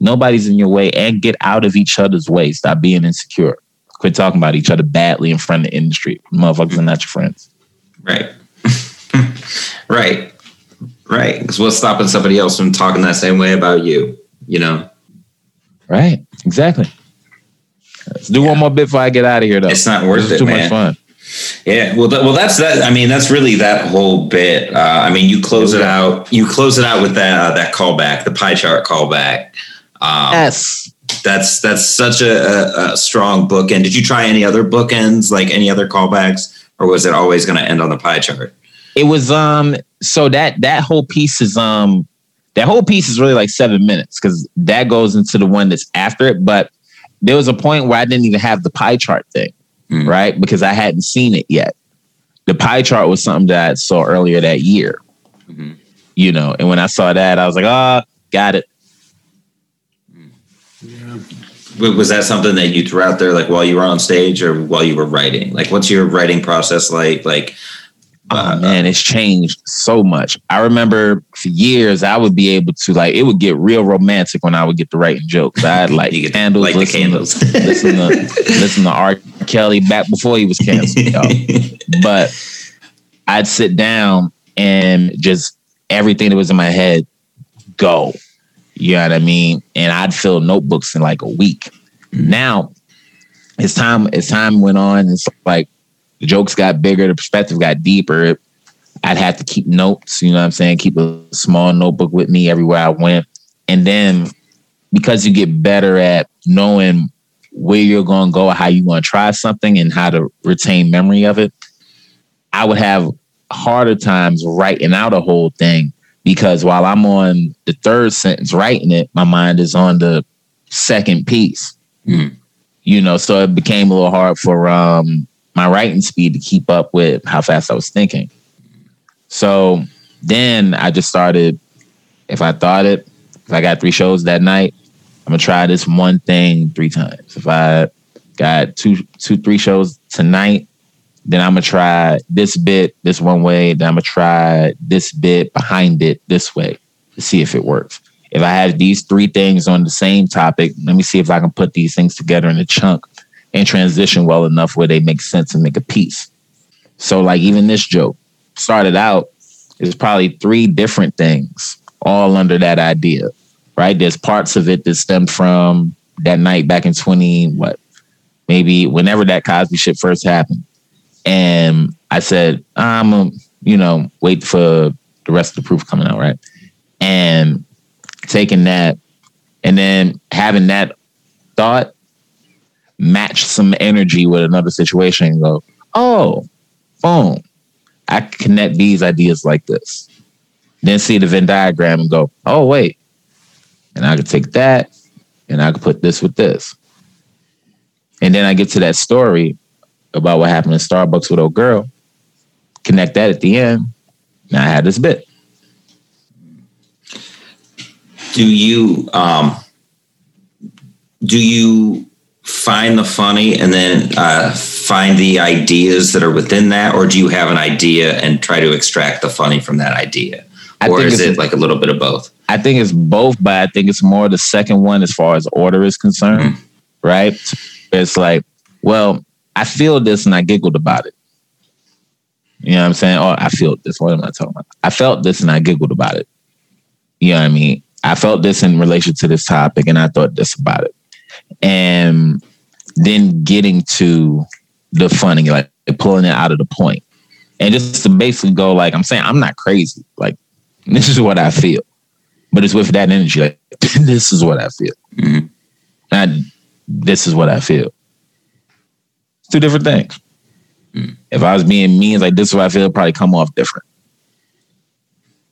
Nobody's in your way, and get out of each other's way. Stop being insecure. Quit talking about each other badly in front of the industry. Motherfuckers are not your friends. Right. right. Right. Because what's stopping somebody else from talking that same way about you? You know, Right? Exactly. Let's do one more bit before I get out of here, though. It's not worth it, Too man. much fun. yeah. Well, th- well, that's that. I mean, that's really that whole bit. Uh, I mean, you close it out. You close it out with that uh, that callback, the pie chart callback. Um, Yes. That's that's such a, a, a strong bookend. Did you try any other bookends, like any other callbacks, or was it always going to end on the pie chart? It was um. So that that whole piece is um. That whole piece is really like seven minutes because that goes into the one that's after it. But there was a point where I didn't even have the pie chart thing. Mm. right? Because I hadn't seen it yet. The pie chart was something that I saw earlier that year, Mhm. you know. And when I saw that, I was like, "Ah, got it." Was that something that you threw out there, like while you were on stage or while you were writing? Like, what's your writing process like? Like, Oh uh, man, it's changed so much. I remember for years I would be able to like it would get real romantic when I would get to writing jokes. i'd like You candles, the listen, candles. To, listen to listen to R. Kelly back before he was canceled, y'all. but I'd sit down and just everything that was in my head go. You know what I mean? And I'd fill notebooks in like a week. Mm-hmm. Now, as time as time went on, it's like the jokes got bigger, the perspective got deeper. I'd have to keep notes, you know what I'm saying? Keep a small notebook with me everywhere I went. And then because you get better at knowing where you're going to go, how you're going to try something, and how to retain memory of it, I would have harder times writing out a whole thing because while I'm on the third sentence writing it, my mind is on the second piece. Mhm. You know, so it became a little hard for um, my writing speed to keep up with how fast I was thinking. So then I just started. If I thought it, if I got three shows that night, I'm gonna try this one thing three times. If I got two, two, three shows tonight, then I'm gonna try this bit this one way. Then I'm gonna try this bit behind it this way to see if it works. If I have these three things on the same topic, let me see if I can put these things together in a chunk and transition well enough where they make sense and make a piece. So, like even this joke started out, it's probably three different things all under that idea, right? There's parts of it that stemmed from that night back in 20, what, maybe whenever that Cosby shit first happened. And I said, I'm, you know, wait for the rest of the proof coming out, right? And taking that and then having that thought match some energy with another situation and go, oh, boom, I connect these ideas like this. Then see the Venn diagram and go, oh, wait, and I could take that and I could put this with this. And then I get to that story about what happened in Starbucks with old girl, connect that at the end. Now I had this bit. do you um do you find the funny and then uh, find the ideas that are within that or do you have an idea and try to extract the funny from that idea I or think is it's- it like a little bit of both I think it's both, but I think it's more the second one as far as order is concerned, right? It's like, well, I feel this and I giggled about it. You know what I'm saying? Oh, I feel this. What am I talking about? I felt this and I giggled about it. You know what I mean? I felt this in relation to this topic and I thought this about it. And then getting to the funny, like pulling it out of the point. And just to basically go, like, I'm saying, I'm not crazy. Like, this is what I feel but it's with that energy. Like this is what I feel. Mhm. Not this is what I feel. Two different things. If I was being mean, like this is what I feel, probably come off different.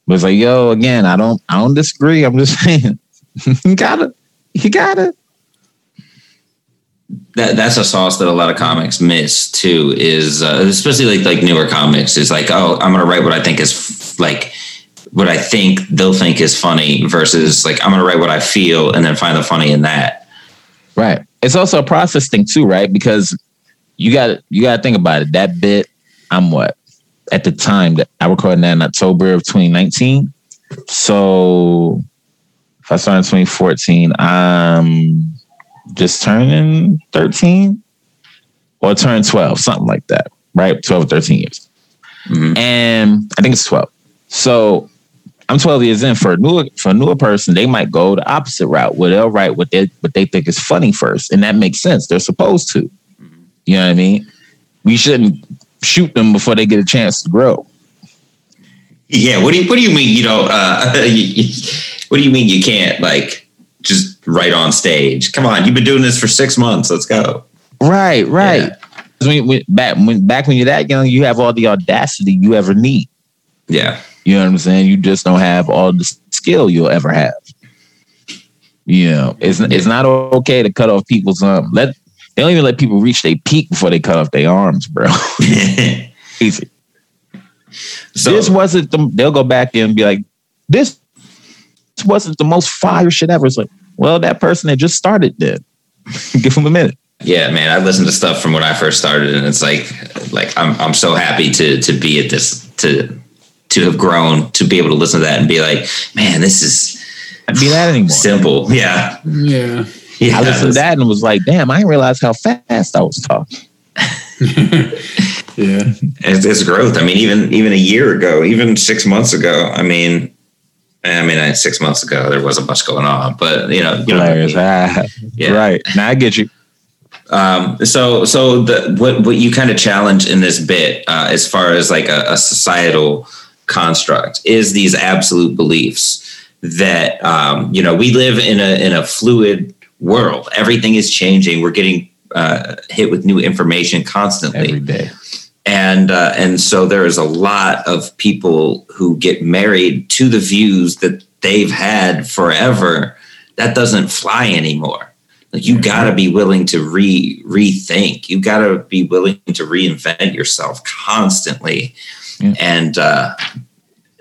But it's like, yo, again, I don't, I don't disagree. I'm just saying, you gotta, you gotta. that that's a sauce that a lot of comics miss too is uh, especially like like newer comics is like oh i'm gonna write what i think is f- like what i think they'll think is funny versus like i'm gonna write what i feel and then find the funny in that Right. It's also a process thing too, right? Because you got you got to think about it. That bit, I'm what at the time that I recorded that in October of 2019. So if I started in 2014, I'm just turning 13 or turn 12, something like that, right? 12 or 13 years. Mhm. And I think it's 12. So I'm 12 years in for a newer for a newer person, they might go the opposite route where they'll write what they what they think is funny first. And that makes sense. They're supposed to. You know what I mean? We shouldn't shoot them before they get a chance to grow. yeah what do you what do you mean you don't uh what do you mean you can't like just write on stage come on you've been doing this for six months let's go Right, right. When, when, back when back when you're that young, you have all the audacity you ever need. yeah You know what I'm saying? You just don't have all the skill you'll ever have. You know, it's it's not okay to cut off people's um. Let they don't even let people reach their peak before they cut off their arms, bro. Easy. so this wasn't the. They'll go back there and be like, this wasn't the most fire shit ever. It's like, well, that person that just started then. Give them a minute. Yeah, man, I listened to stuff from when I first started, and it's like, like I'm I'm so happy to to be at this to to have grown to be able to listen to that and be like, man, this is I'd be that anymore. simple. Yeah, Yeah. Yeah. I listened to that and was like, damn, I didn't realize how fast I was talking. Yeah. It's, it's growth. I mean, even even a year ago, even six months ago. I mean, I mean, I- six months ago there wasn't much going on, but you know, you know, what I Hilarious. mean? Ah, Yeah. Right. Now I get you. Um, so, so the what what you kind of challenge in this bit, uh, as far as like a, a societal construct, is these absolute beliefs that um, you know we live in a in a fluid world. Everything is changing. We're getting uh, hit with new information constantly Every day. and uh, and so there is a lot of people who get married to the views that they've had forever. That doesn't fly anymore. Like you got to be willing to re rethink. You got to be willing to reinvent yourself constantly. Yeah. And uh, I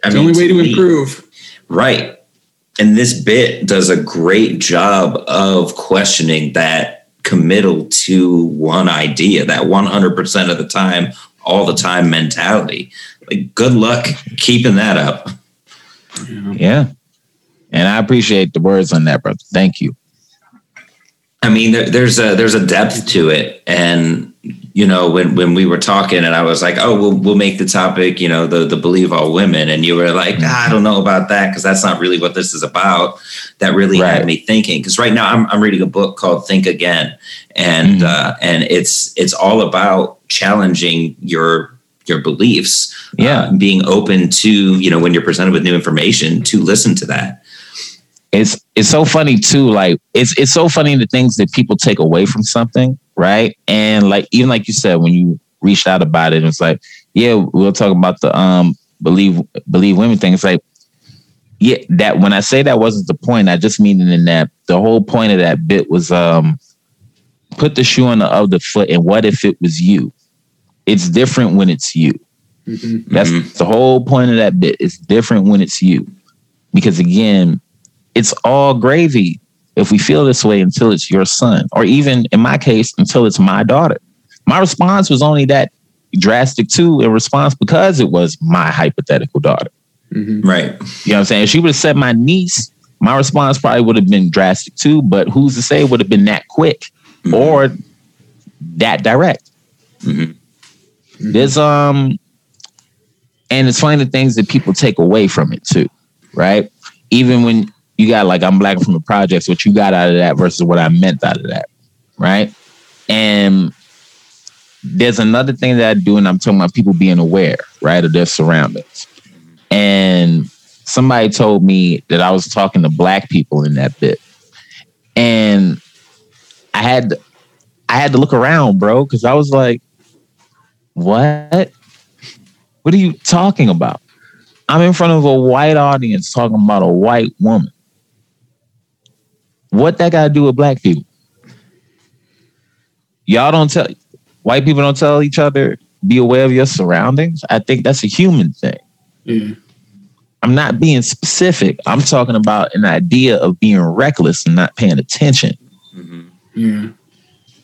It's the only way to me- improve. Right. And this bit does a great job of questioning that committal to one idea, that 100% of the time, all the time mentality. Like, good luck keeping that up. Yeah. And I appreciate the words on that, brother. Thank you. I mean, there, there's a there's a depth to it, and you know, when when we were talking, and I was like, "Oh, we'll we'll make the topic, you know, the the believe all women," and you were like, nah, "I don't know about that because that's not really what this is about." That really Right. had me thinking because right now I'm I'm reading a book called Think Again, and Mhm. uh, and it's it's all about challenging your your beliefs, Yeah. uh, being open to you know when you're presented with new information to listen to that. it's it's so funny too. Like it's it's so funny the things that people take away from something, right? And like even like you said, when you reached out about it, it's like, yeah, we'll talk about the um believe believe women thing. It's like, yeah, that when I say that wasn't the point, I just mean in that the whole point of that bit was um put the shoe on the other foot and what if it was you? It's different when it's you. Mm-hmm. That's Mhm. the whole point of that bit. It's different when it's you. Because again, it's all gravy if we feel this way until it's your son, or even in my case, until it's my daughter. My response was only that drastic too in response because it was my hypothetical daughter. Mhm. Right. You know what I'm saying? If she would have said my niece, my response probably would have been drastic too, but who's to say it would have been that quick Mhm. or that direct? Mhm. There's um and it's funny the things that people take away from it too, right? Even when you got like I'm black from the projects, what you got out of that versus what I meant out of that, right? And there's another thing that I do, and I'm talking about people being aware, right, of their surroundings. And somebody told me that I was talking to black people in that bit, and I had I had to look around, bro, because I was like, "What? What are you talking about?" I'm in front of a white audience talking about a white woman. What that got to do with black people? Y'all don't tell white people don't tell each other be aware of your surroundings. I think that's a human thing. Yeah. I'm not being specific. I'm talking about an idea of being reckless and not paying attention. Mhm. Yeah.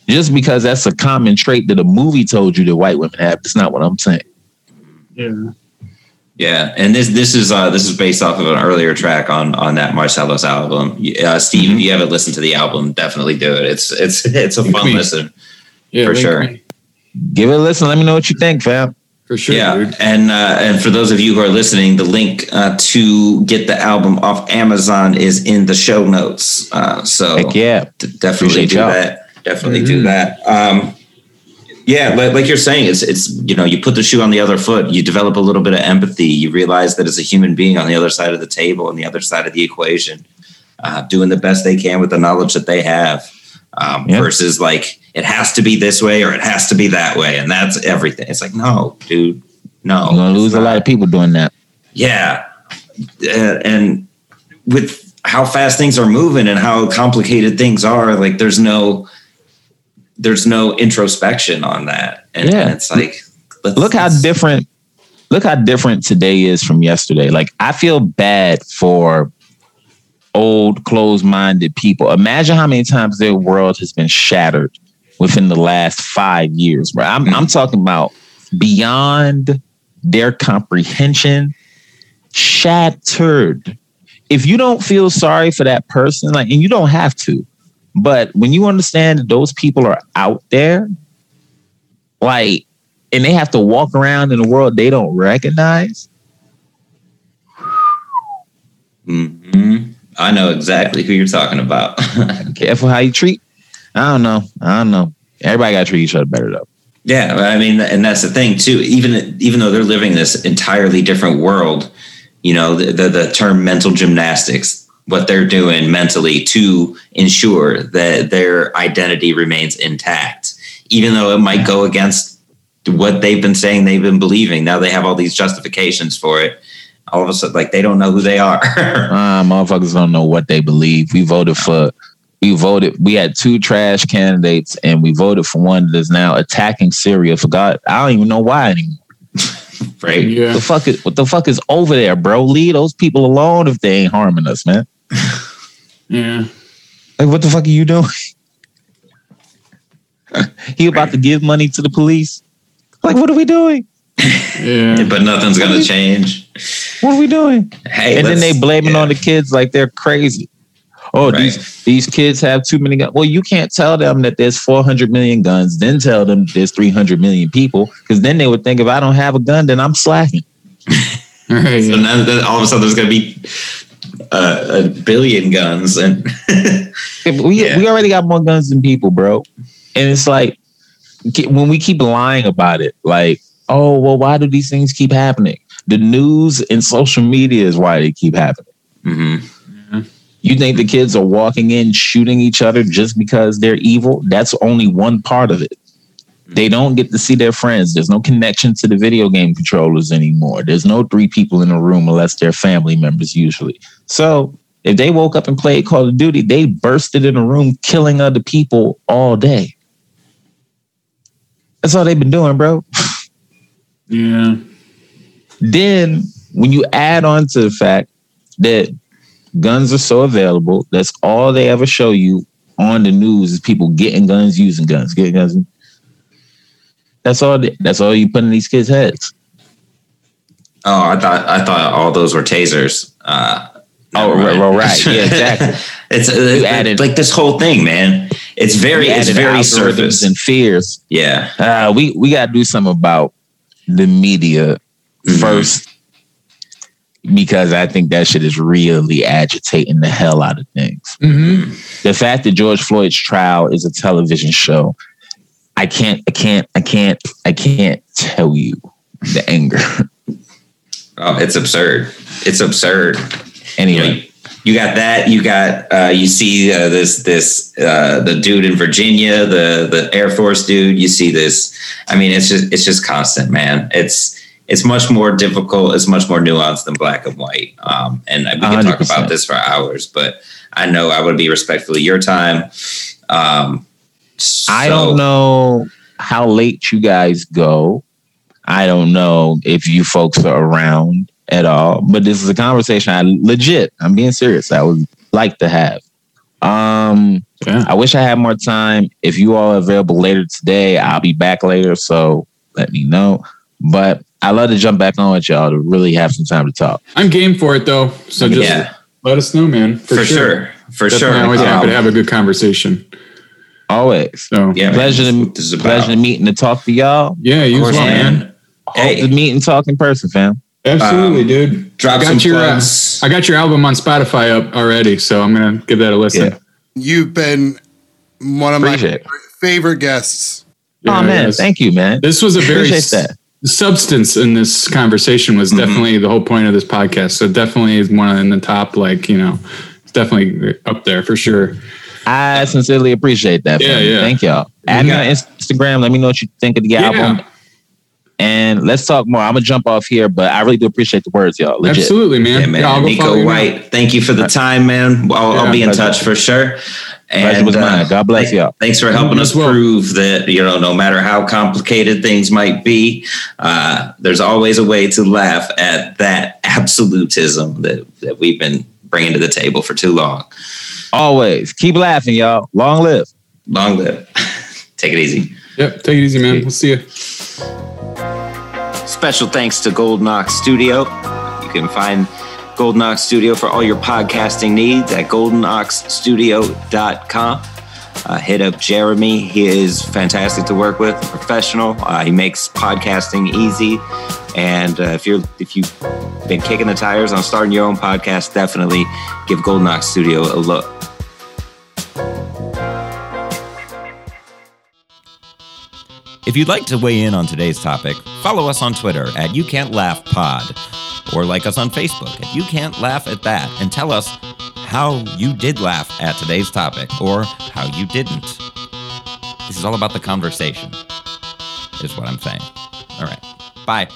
Just because that's a common trait that a movie told you that white women have, that's not what I'm saying. Yeah. Yeah, and this this is uh, this is based off of an earlier track on on that Marcellus album. Uh, Steve, if you haven't listened to the album, definitely do it. It's it's it's a fun me. listen Yeah. For sure. me. Give it a listen. Let me know what you think, fam. For sure, yeah, dude. and uh, and for those of you who are listening, the link uh, to get the album off Amazon is in the show notes. Uh, so Heck yeah. d- definitely Appreciate do y'all. that. Definitely do Mhm. that. Um, yeah, like, like you're saying, it's it's you know you put the shoe on the other foot. You develop a little bit of empathy. You realize that as a human being on the other side of the table, on the other side of the equation, uh, doing the best they can with the knowledge that they have. Um, Yeah. Versus like it has to be this way or it has to be that way, and that's everything. It's like no, dude, no. You're gonna lose a lot of people doing that. Yeah. Uh, and with how fast things are moving and how complicated things are, like there's no there's no introspection on that. And, Yeah. and it's like let's, Look how different look how different today is from yesterday. Like I feel bad for old closed-minded people. Imagine how many times their world has been shattered within the last five years. Right? I'm, I'm mm-hmm. talking about beyond their comprehension, shattered. If you don't feel sorry for that person, like, and you don't have to, but when you understand that those people are out there, like, and they have to walk around in a world they don't recognize. Mhm. I know exactly who you're talking about. Careful how you treat. I don't know. I don't know. Everybody got to treat each other better though. Yeah, I mean, and that's the thing too. Even even though they're living this entirely different world, you know, the the, the term mental gymnastics, what they're doing mentally to ensure that their identity remains intact, even though it might go against what they've been saying they've been believing. Now they have all these justifications for it. All of a sudden, like they don't know who they are. Uh, motherfuckers don't know what they believe. We voted for. We voted. We had two trash candidates, and we voted for one that is now attacking Syria. For God, I don't even know why anymore. right? Yeah. the fuck is what the fuck is over there, bro? Leave those people alone if they ain't harming us, man. Yeah. Like, what the fuck are you doing? he about to give money to the police. Like, what are we doing? Yeah. But nothing's gonna change. What are we doing? Hey, and then they blaming yeah. on the kids like they're crazy. Oh, Right. these these kids have too many guns. Well, you can't tell them that there's 400 million guns, then tell them there's 300 million people, because then they would think if I don't have a gun, then I'm slacking. All right. So now then all of a sudden there's going to be uh, a billion guns, and We Yeah. we already got more guns than people, bro. And it's like when we keep lying about it, like, oh, well, why do these things keep happening? The news and social media is why they keep happening. Mhm. You think the kids are walking in shooting each other just because they're evil? That's only one part of it. They don't get to see their friends. There's no connection to the video game controllers anymore. There's no three people in a room unless they're family members, usually. So if they woke up and played Call of Duty, they bursted in a room killing other people all day. That's all they've been doing, bro. Yeah. Then when you add on to the fact that guns are so available, that's all they ever show you on the news is people getting guns, using guns, getting guns. That's all. That's all you put in these kids' heads. Oh, I thought I thought all those were tasers. Uh, Oh, right, mind. right. Yeah, exactly. it's uh, added- like this whole thing, man. It's very, it's very surface. and fears. yeah, Uh, we we got to do something about the media Mhm. first because I think that shit is really agitating the hell out of things. Mm-hmm. the fact that George Floyd's trial is a television show, I can't, I can't, I can't, I can't tell you the anger. Oh, it's absurd. It's absurd. You, know, anyway, you got that. You got uh, you see uh, this this uh, the dude in Virginia, the the Air Force dude. You see this. I mean, it's just it's just constant, man. It's it's much more difficult. It's much more nuanced than black and white. Um, and we can talk 100%. about this for hours, but I know I would be respectful of your time. Um, I don't know how late you guys go. I don't know if you folks are around at all, but this is a conversation I legit, I'm being serious. I would like to have. Um, Yeah. I wish I had more time. If you all are available later today, I'll be back later. So let me know. But I love to jump back on with y'all to really have some time to talk. I'm game for it though. So just Yeah, let us know, man. for, sure. for Definitely sure. always happy Um, to have a good conversation. Always. So yeah, man, pleasure this to this is pleasure to meet and to talk to y'all. yeah, you as well, man. And, Hope hey, to meet and talk in person, fam. Absolutely, Um, dude. drop I got some your uh, plugs. I got your album on Spotify up already, so I'm gonna give that a listen. Yeah. You've been one of Appreciate my favorite guests. Yeah, oh man, yes. thank you, man. This was a very Appreciate that. substance in this conversation was Mhm. definitely the whole point of this podcast. So definitely is one in the top, like you know, it's definitely up there for sure. I sincerely appreciate that. Yeah, yeah. Thank y'all. Add me on Instagram. Let me know what you think of the album. And let's talk more. I'm gonna jump off here, but I really do appreciate the words, y'all. Legit. absolutely, man. Yeah, man. Yeah, I'll go follow Nico you now. White, thank you for the time, man. I'll, I'll be in pleasure. touch for sure. Pleasure And was uh, mine. God bless y'all. Thanks for helping us well. prove that you know, no matter how complicated things might be, uh, there's always a way to laugh at that absolutism that that we've been bringing to the table for too long. Always keep laughing, y'all. Long live. Long live. Take it easy. Yep, take it easy, man. We'll see you. Special thanks to Golden Ox Studio. You can find Golden Ox Studio for all your podcasting needs at goldenoxstudio.com. Uh, hit up Jeremy. He is fantastic to work with, professional. Uh, he makes podcasting easy. And uh, if you're if you've been kicking the tires on starting your own podcast, definitely give Golden Ox Studio a look. If you'd like to weigh in on today's topic, follow us on Twitter at You Can't Laugh Pod, or like us on Facebook at You Can't Laugh at That, and tell us how you did laugh at today's topic or how you didn't. This is all about the conversation, is what I'm saying. All right. Bye.